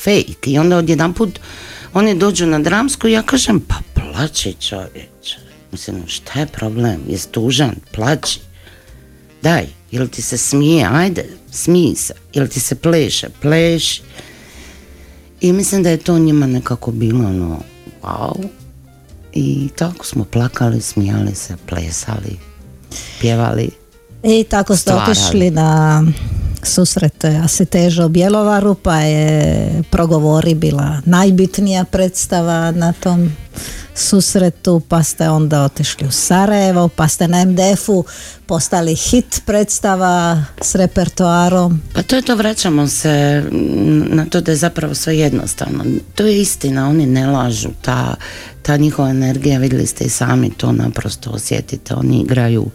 fake i onda odjedanput oni dođu na dramsku i ja kažem, pa plaći čovječe. Mislim, šta je problem? Jesi tužan? Plaći. Daj, ili ti se smije? Ajde, smij se. Ili ti se pleše? Pleši. I mislim da je to njima nekako bilo ono, wow. I tako smo plakali, smijali se, plesali, pjevali. I tako ste Stvarali. otišli na susret Asiteža u Bjelovaru pa je progovori bila najbitnija predstava na tom susretu pa ste onda otišli u Sarajevo pa ste na MDF-u postali hit predstava s repertoarom Pa to je to, vraćamo se na to da je zapravo sve jednostavno. To je istina, oni ne lažu. Ta, ta njihova energija, vidjeli ste i sami to naprosto osjetite. Oni igraju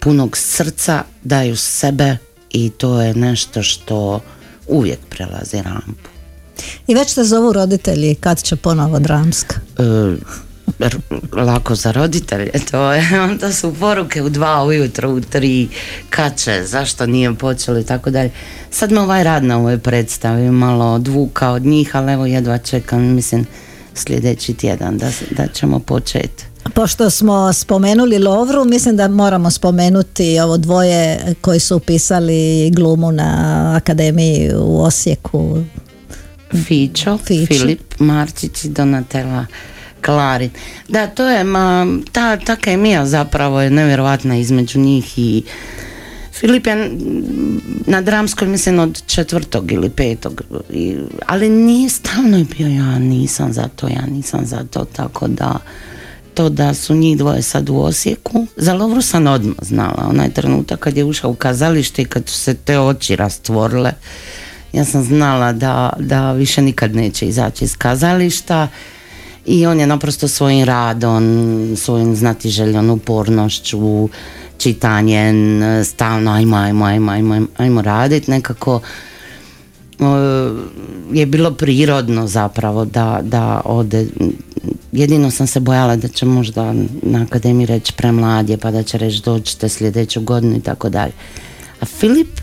punog srca, daju sebe i to je nešto što uvijek prelazi rampu. I već te zovu roditelji kad će ponovo dramska. E, lako za roditelje to je *laughs* onda su poruke u dva ujutro u tri kad će, zašto nije počelo i tako dalje. Sad me ovaj rad na ovoj predstavi malo odvuka od njih ali evo jedva čekam mislim sljedeći tjedan da, da ćemo početi Pošto smo spomenuli Lovru, mislim da moramo spomenuti ovo dvoje koji su upisali glumu na akademiji u Osijeku. Fićo, Fićo. Filip Marčić i Donatela Klarin. Da, to je, ma, ta, ta kemija zapravo je nevjerojatna između njih i Filip je na dramskoj mislim od četvrtog ili petog, i, ali nije stalno je bio ja nisam za to, ja nisam za to, tako da to da su njih dvoje sad u Osijeku, za Lovru sam odmah znala, onaj trenutak kad je ušao u kazalište i kad su se te oči rastvorile, ja sam znala da, da više nikad neće izaći iz kazališta i on je naprosto svojim radom, svojim znatiželjom, upornošću, čitanjem, stalno ajmo, ajmo, ajmo, ajmo, ajmo raditi, nekako e, je bilo prirodno zapravo da, da ode. Jedino sam se bojala da će možda na akademiji reći premlad je pa da će reći dođite sljedeću godinu i tako dalje. A Filip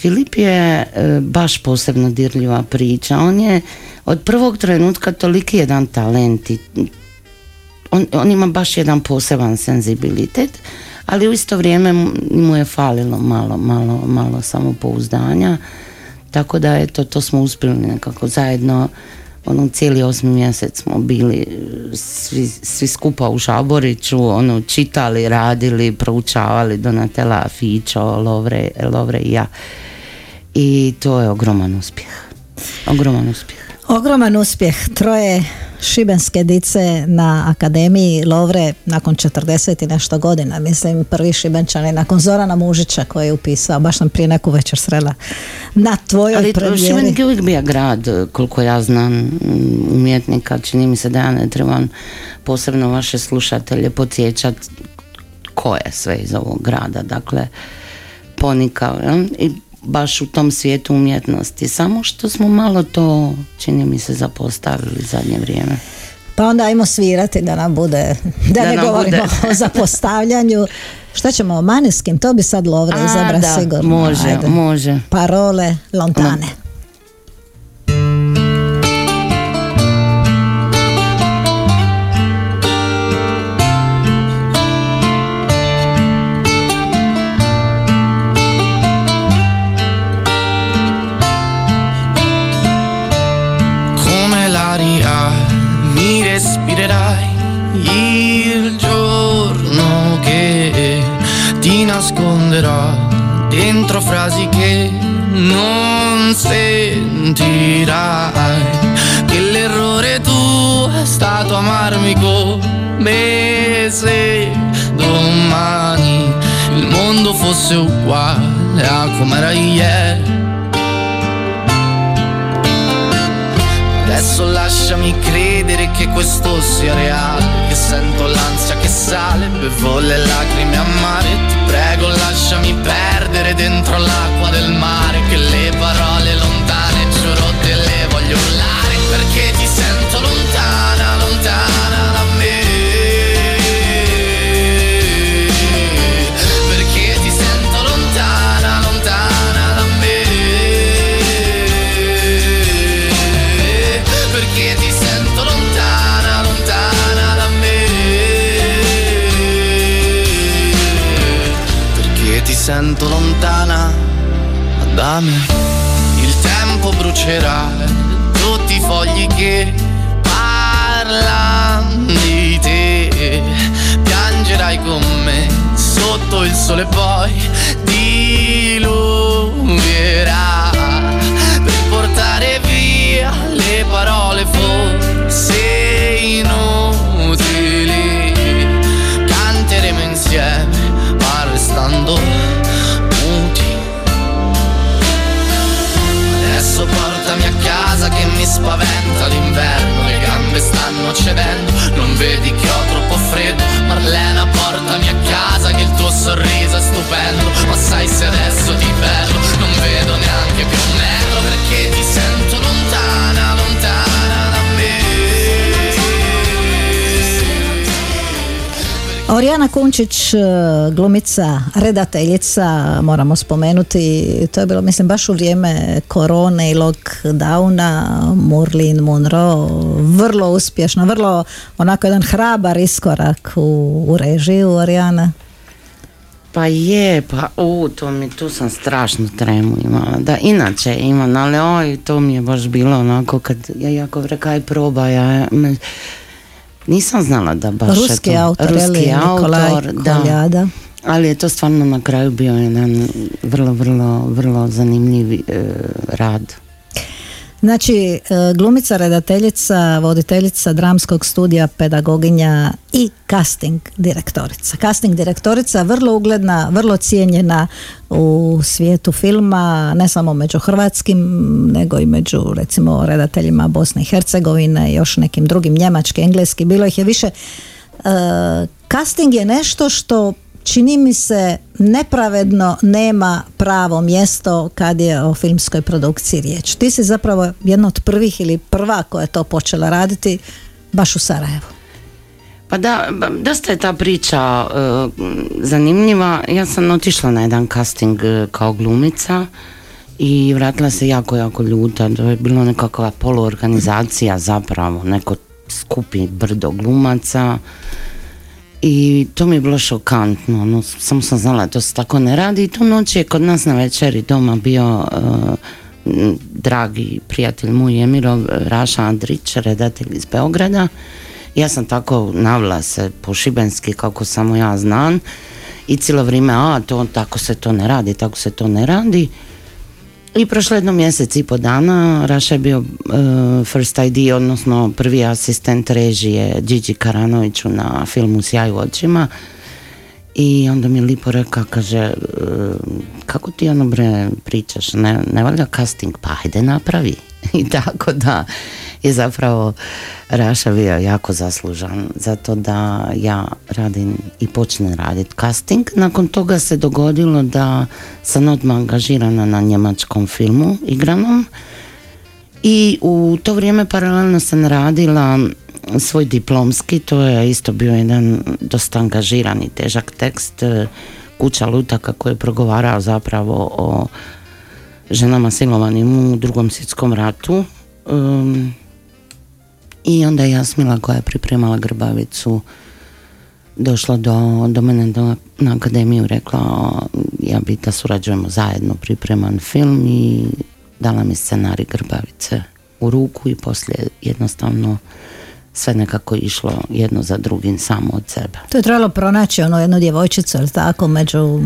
Filip je e, baš posebno dirljiva priča. On je od prvog trenutka toliki jedan talent i on, on ima baš jedan poseban senzibilitet, ali u isto vrijeme mu- je falilo malo, malo, malo samopouzdanja, tako da eto, to smo uspjeli nekako zajedno, ono cijeli osmi mjesec smo bili e, svi, svi skupa u Šaboriću, ono, čitali, radili, proučavali Donatela Fićo, Lovre, Lovre i ja. I to je ogroman uspjeh. Ogroman uspjeh. Ogroman uspjeh, troje šibenske dice na akademiji Lovre nakon 40 i nešto godina. Mislim, prvi šibenčani nakon Zorana Mužića koji je upisao, baš sam prije neku večer srela na tvojoj Ali premijeri. Šibenik je uvijek bio grad, koliko ja znam, umjetnika, čini mi se da ja ne trebam posebno vaše slušatelje podsjećati ko je sve iz ovog grada, dakle, ponikao, i baš u tom svijetu umjetnosti, samo što smo malo to, čini mi se, zapostavili zadnje vrijeme. Pa onda ajmo svirati da nam bude, da, Da ne govorimo bude. *laughs* o zapostavljanju. Šta ćemo o Maneskim? To bi sad Lovre izabra sigurno. može, Ajde. može. Parole lontane. Respirerai il giorno che ti nasconderò dentro frasi che non sentirai che l'errore tuo è stato amarmi come se domani il mondo fosse uguale a com'era ieri Adesso lasciami credere che questo sia reale Che sento l'ansia che sale, bevo le lacrime a mare Ti prego lasciami perdere dentro l'acqua del mare Che le parole lontane giuro te le voglio urlare Perché ti sento lontana, lontana sento lontana da me. Il tempo brucerà tutti i fogli che parlano di te. Piangerai con me sotto il sole poi per spaventa l'inverno, le gambe stanno cedendo, non vedi che ho troppo freddo. Marlena, portami a casa che il tuo sorriso è stupendo, ma sai se adesso ti perdo, non vedo neanche più un metro perché ti sento Orijana Kunčić, e, glumica, redateljica, moramo spomenuti, to je bilo mislim baš u vrijeme korone i lockdowna, Murlin Monroe, vrlo uspješno, vrlo onako jedan hrabar iskorak u, u režiju Orijana. Pa je, pa u, to mi, tu sam strašnu tremu imala, da inače imam, ali oj, to mi je baš bilo onako kad, ja jako rekaj proba, ja, me- nisam znala da baš Ruski eto, autor, ruski autor, da, Koljada. ali je to stvarno na kraju bio jedan vrlo, vrlo, vrlo zanimljiv e, rad. Znači, e, glumica, redateljica, voditeljica dramskog studija, pedagoginja i casting direktorica. Casting direktorica vrlo ugledna, vrlo cijenjena u svijetu filma, ne samo među hrvatskim, nego i među recimo redateljima Bosne i Hercegovine još nekim drugim njemački, engleski, bilo ih je više. E, casting je nešto što čini mi se nepravedno nema pravo mjesto kad je o filmskoj produkciji riječ. Ti si zapravo jedna od prvih ili prva koja je to počela raditi baš u Sarajevu. Pa da, dosta je ta priča e, zanimljiva. Ja sam otišla na jedan casting e, kao glumica i vratila se jako, jako ljuta. To je bilo nekakva poluorganizacija zapravo, neko skupi brdo glumaca i to mi je bilo šokantno. No, samo sam znala da to se tako ne radi i tu noć je kod nas na večeri doma bio m, dragi prijatelj moj Emirov, Raša Andrić, redatelj iz Beograda. Ja sam tako navila se po šibenski kako samo ja znam i cijelo vrijeme, a to tako se to ne radi, tako se to ne radi. I prošlo jedno mjesec i po dana, Raša je bio e, first ID, odnosno prvi asistent režije Gigi Karanoviću na filmu Sjaju očima. I onda mi lipo rekao, kaže, e, kako ti ono bre pričaš, ne, ne valja casting, pa ajde napravi. *laughs* I tako da je zapravo Raša bio jako zaslužan zato da ja radim i počnem raditi casting. Nakon toga se dogodilo da sam odmah angažirana na njemačkom filmu igranom i u to vrijeme paralelno sam radila svoj diplomski, to je isto bio jedan dosta angažiran i težak tekst e, Kuća lutaka koji je progovarao zapravo o ženama silovanim u drugom svjetskom ratu. I onda je Jasmila koja je pripremala Grbavicu došla do, do mene do, na akademiju rekla ja bi da surađujemo zajedno pripreman film i dala mi scenarij Grbavice u ruku i poslije jednostavno sve nekako išlo jedno za drugim samo od sebe. To je trebalo pronaći ono jednu djevojčicu, ili tako, među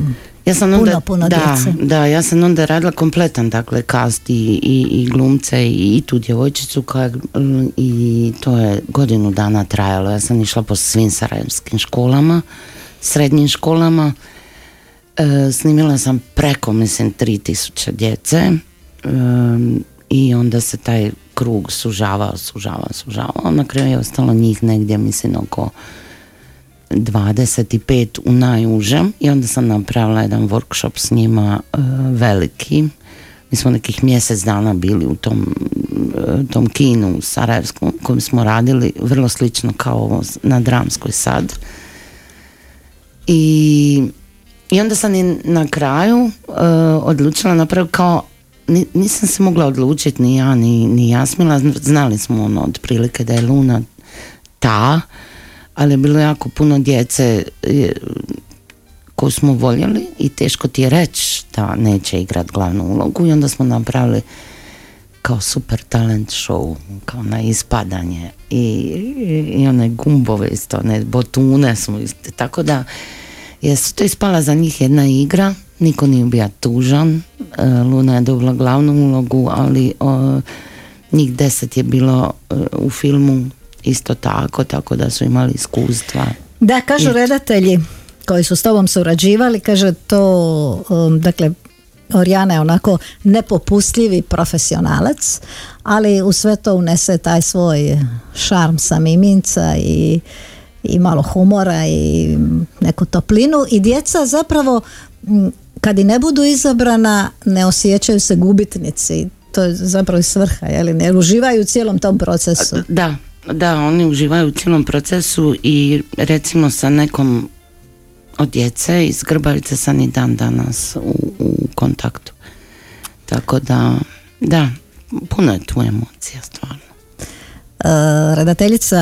Ja sam onda, puno da, djece. da, ja sam onda radila kompletan dakle cast i, i, i glumce i, i tu djevojčicu koja, mm, i to je godinu dana trajalo. Ja sam išla po svim sarajevskim školama, srednjim školama. E, snimila sam preko, mislim, 3000 djece e, i onda se taj krug sužavao, sužavao, sužavao. Na kraju je ostalo njih negdje, mislim, oko 25 u najužem i onda sam napravila jedan workshop s njima e, veliki. Mi smo nekih mjesec dana bili u tom, e, tom kinu u Sarajevskom kojem smo radili vrlo slično kao na dramskoj sad. I, i onda sam i na kraju e, odlučila napraviti kao ni- nisam se mogla odlučiti ni ja ni, ni Jasmila, znali smo ono otprilike da je Luna ta, ali je bilo jako puno djece e, koju smo voljeli i teško ti je reći da neće igrat glavnu ulogu. I onda smo napravili kao super talent show, kao na ispadanje. I, i, one gumbove isto, one botune smo isto, tako da je to ispala za njih jedna igra, niko nije bio tužan, e, Luna je dobila glavnu ulogu, ali o, njih deset je bilo e, u filmu isto tako, tako da su imali iskustva. Da, kažu Eto. redatelji koji su s tobom surađivali, kaže to, um, dakle, Orijana je onako nepopustljivi profesionalac, ali u sve to unese taj svoj šarm samiminca i, i malo humora i neku toplinu i djeca zapravo kad i ne budu izabrana ne osjećaju se gubitnici to je zapravo i svrha, jeli, ne uživaju u cijelom tom procesu. Da, da, oni uživaju u cijelom procesu i recimo sa nekom od djece iz Grbavice sam i dan danas u, u kontaktu. Tako da, da, puno je tu emocija stvarno. Uh, redateljica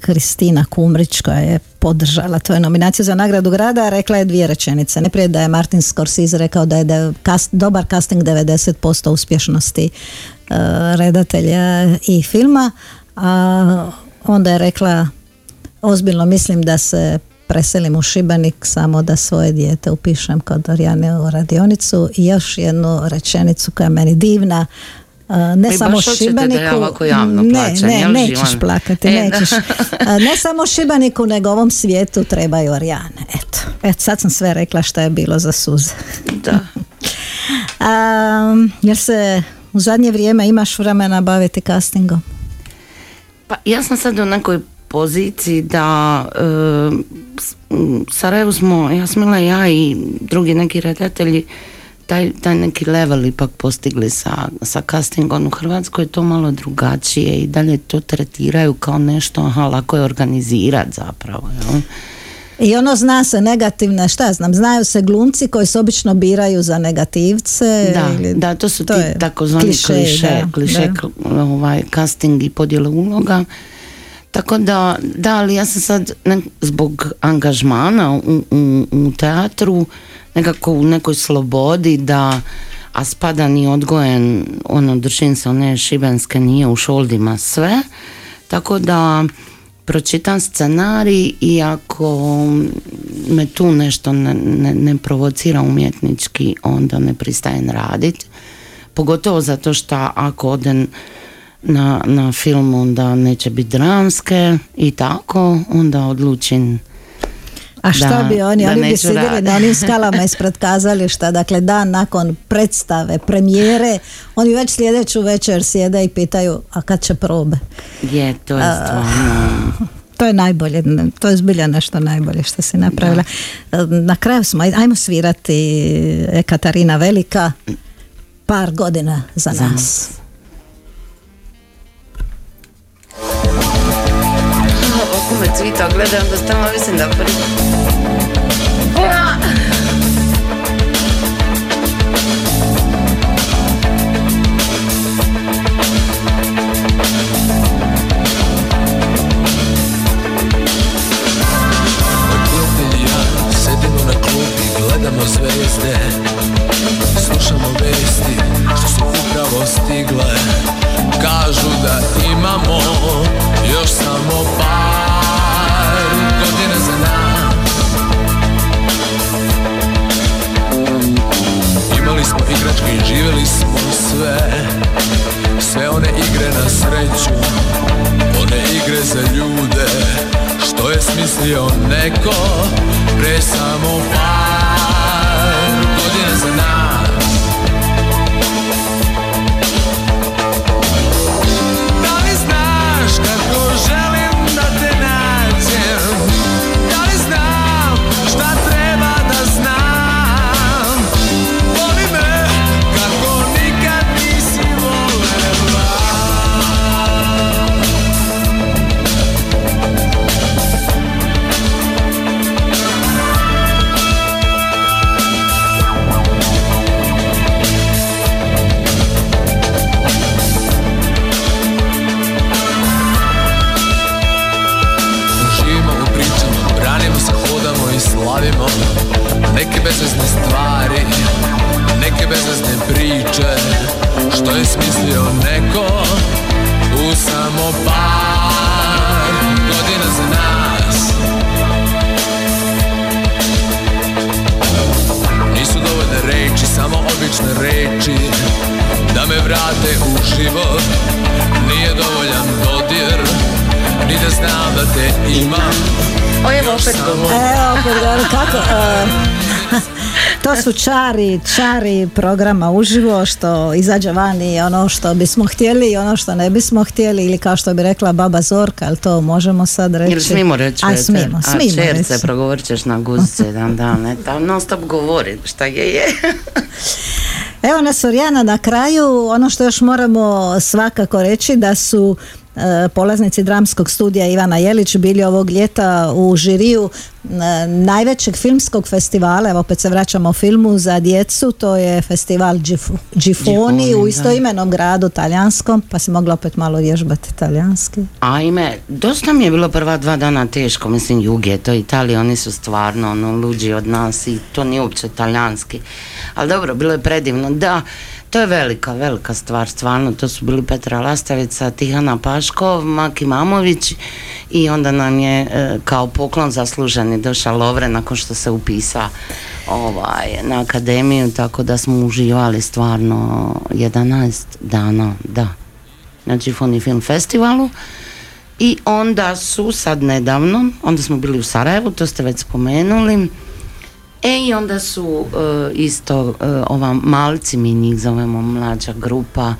Kristina Kumrić koja je podržala tvoju nominaciju za nagradu grada rekla je dvije rečenice. Najprije da je Martin Scorsese rekao da je de- kast- dobar casting 90% uspješnosti uh, redatelja i filma, a onda je rekla ozbiljno mislim da se preselim u Šibenik samo da svoje dijete upišem kod Orijane u radionicu i još jednu rečenicu koja je meni divna ne Vi samo Šibeniku ja ne, ne, jel, nećeš Živan? plakati, E, nećeš. *laughs* Ne samo Šibeniku, nego ovom svijetu trebaju Orijane. Eto, eto, sad sam sve rekla što je bilo za suze. Da. *laughs* A, jer se u zadnje vrijeme imaš vremena baviti castingom? Pa ja sam sad u nekoj poziciji da e, s- m, Sarajevu smo, ja i drugi neki redatelji taj, taj neki level ipak postigli sa, sa castingom u Hrvatskoj to malo drugačije i dalje to tretiraju kao nešto aha, lako je organizirati zapravo jel? I ono zna se negativne, šta znam, znaju se glumci koji se obično biraju za negativce. Da, ili- da, to su to ti takozvani kliše, klišeji, da, kliše, da. ovaj, casting i podjele uloga. Tako da, da, ali ja sam sad ne- zbog angažmana u, u, u teatru nekako u nekoj slobodi da a spadan i odgojen ono držim se one šibenske nije u šoldima sve tako da pročitam scenarij i ako me tu nešto ne, ne, ne provocira umjetnički onda ne pristajem radit. Pogotovo zato što ako odem na, na film onda neće biti dramske i tako, onda odlučim A šta Da, bi oni? da oni bi sjedili raditi. na onim *laughs* skalama ispred kazališta, dakle dan nakon predstave, premijere, oni već sljedeću večer sjede i pitaju, a kad će probe? je, to je stvarno *laughs* To je najbolje, to je zbilja nešto najbolje što si napravila. Na kraju smo, ajmo svirati Katarina Velika, par godina za, Za nas. Ovako me cvita, gledam da stalno mislim da gledamo zvezde. Slušamo vesti što su upravo stigle. Kažu da imamo Imali smo igračke i živjeli smo sve. Sve one igre na sreću One igre za ljude. Što je smislio neko? Pre samo par kako, e, *laughs* to su čari, čari programa uživo što izađe vani ono što bismo htjeli i ono što ne bismo htjeli ili kao što bi rekla baba Zorka, ali to možemo sad reći. Ili smijemo reći? Aj, eto? smijemo, A smijemo čerce, reći. progovorit ćeš na guzice jedan dan, ne? Tam non stop govori, šta je je. *laughs* Evo nas Orjana na kraju, ono što još moramo svakako reći da su e, polaznici dramskog studija Ivana Jelić bili ovog ljeta u žiriju najvećeg filmskog festivala, evo opet se vraćamo filmu za djecu, to je festival Gif- Gifoni u istoimenom gradu talijanskom, pa si mogla opet malo vježbati talijanski. Ajme, dosta mi je bilo prva dva dana teško, mislim jug je to Italija, oni su stvarno ono, luđi od nas i to nije uopće talijanski. Ali dobro, bilo je predivno, da, to je velika, velika stvar, stvarno, to su bili Petra Lastavica, Tihana Paškov, Maki Mamović i onda nam je e, kao poklon zasluženi došao Lovre nakon što se upisa ovaj, na akademiju, tako da smo uživali stvarno 11 dana, da, na Gifoni Film Festivalu. I onda su sad nedavno, onda smo bili u Sarajevu, to ste već spomenuli. E i onda su e, isto e, ova malci, mi njih zovemo mlađa grupa,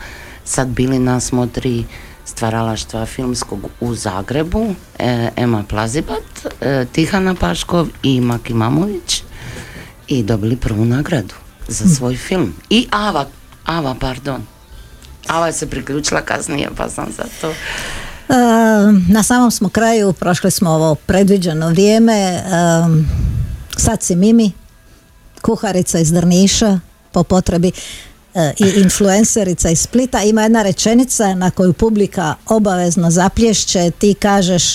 sad bili na smotri stvaralaštva filmskog u Zagrebu, e, Ema Plazibat, e, Tihana Paškov i Maki Mamović i dobili prvu nagradu za svoj film. I Ava, Ava, pardon. Ava se priključila kasnije, pa sam za to. E, na samom smo kraju, prošli smo ovo predviđeno vrijeme. sad si Mimi, kuharica iz Drniša, po potrebi i influencerica iz Splita. Ima jedna rečenica na koju publika obavezno zaplješće. Ti kažeš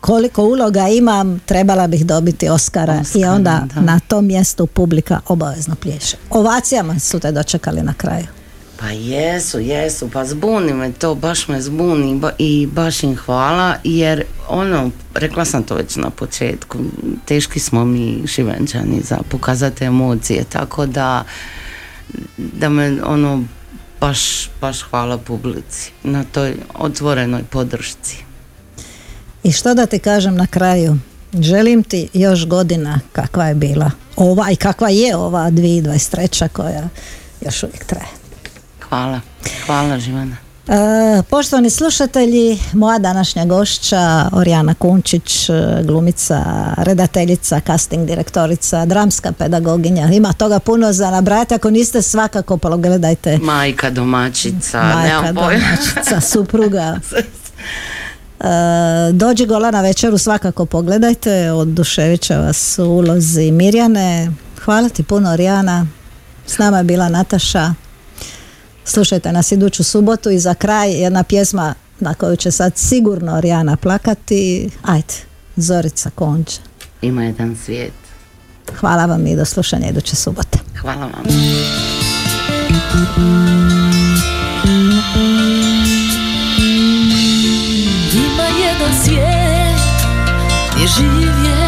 koliko uloga imam, trebala bih dobiti Oscara. I Oscara, onda da. na tom mjestu publika obavezno plješe. Ovacijama su te dočekali na kraju. Pa jesu, jesu, pa zbuni me to, baš me zbuni ba- i baš im hvala jer ono, rekla sam to već na početku, teški smo mi šibenčani za pokazati emocije, tako da da me ono baš, baš hvala publici na toj otvorenoj podršci. I što da ti kažem na kraju? Želim ti još godina kakva je bila ova i kakva je ova 2023. koja još uvijek traje. Hvala. Hvala Živana. E, poštovani slušatelji, moja današnja gošća Orijana Kunčić, e, glumica, redateljica, casting direktorica, dramska pedagoginja. Ima toga puno za nabrajati, ako niste svakako pogledajte Majka domaćica, majka, nemam domaćica, supruga. *laughs* E, dođi gola na večeru svakako pogledajte, oduševit će vas u ulozi Mirjane. Hvala ti puno Orijana, s nama je bila Nataša. Slušajte nas iduću subotu i za kraj jedna pjesma na koju će sad sigurno Orijana plakati. Ajde, Zorica Konđa. Ima jedan svijet. Hvala vam i do slušanja iduće subote. Hvala vam. Ima jedan svijet gdje živjet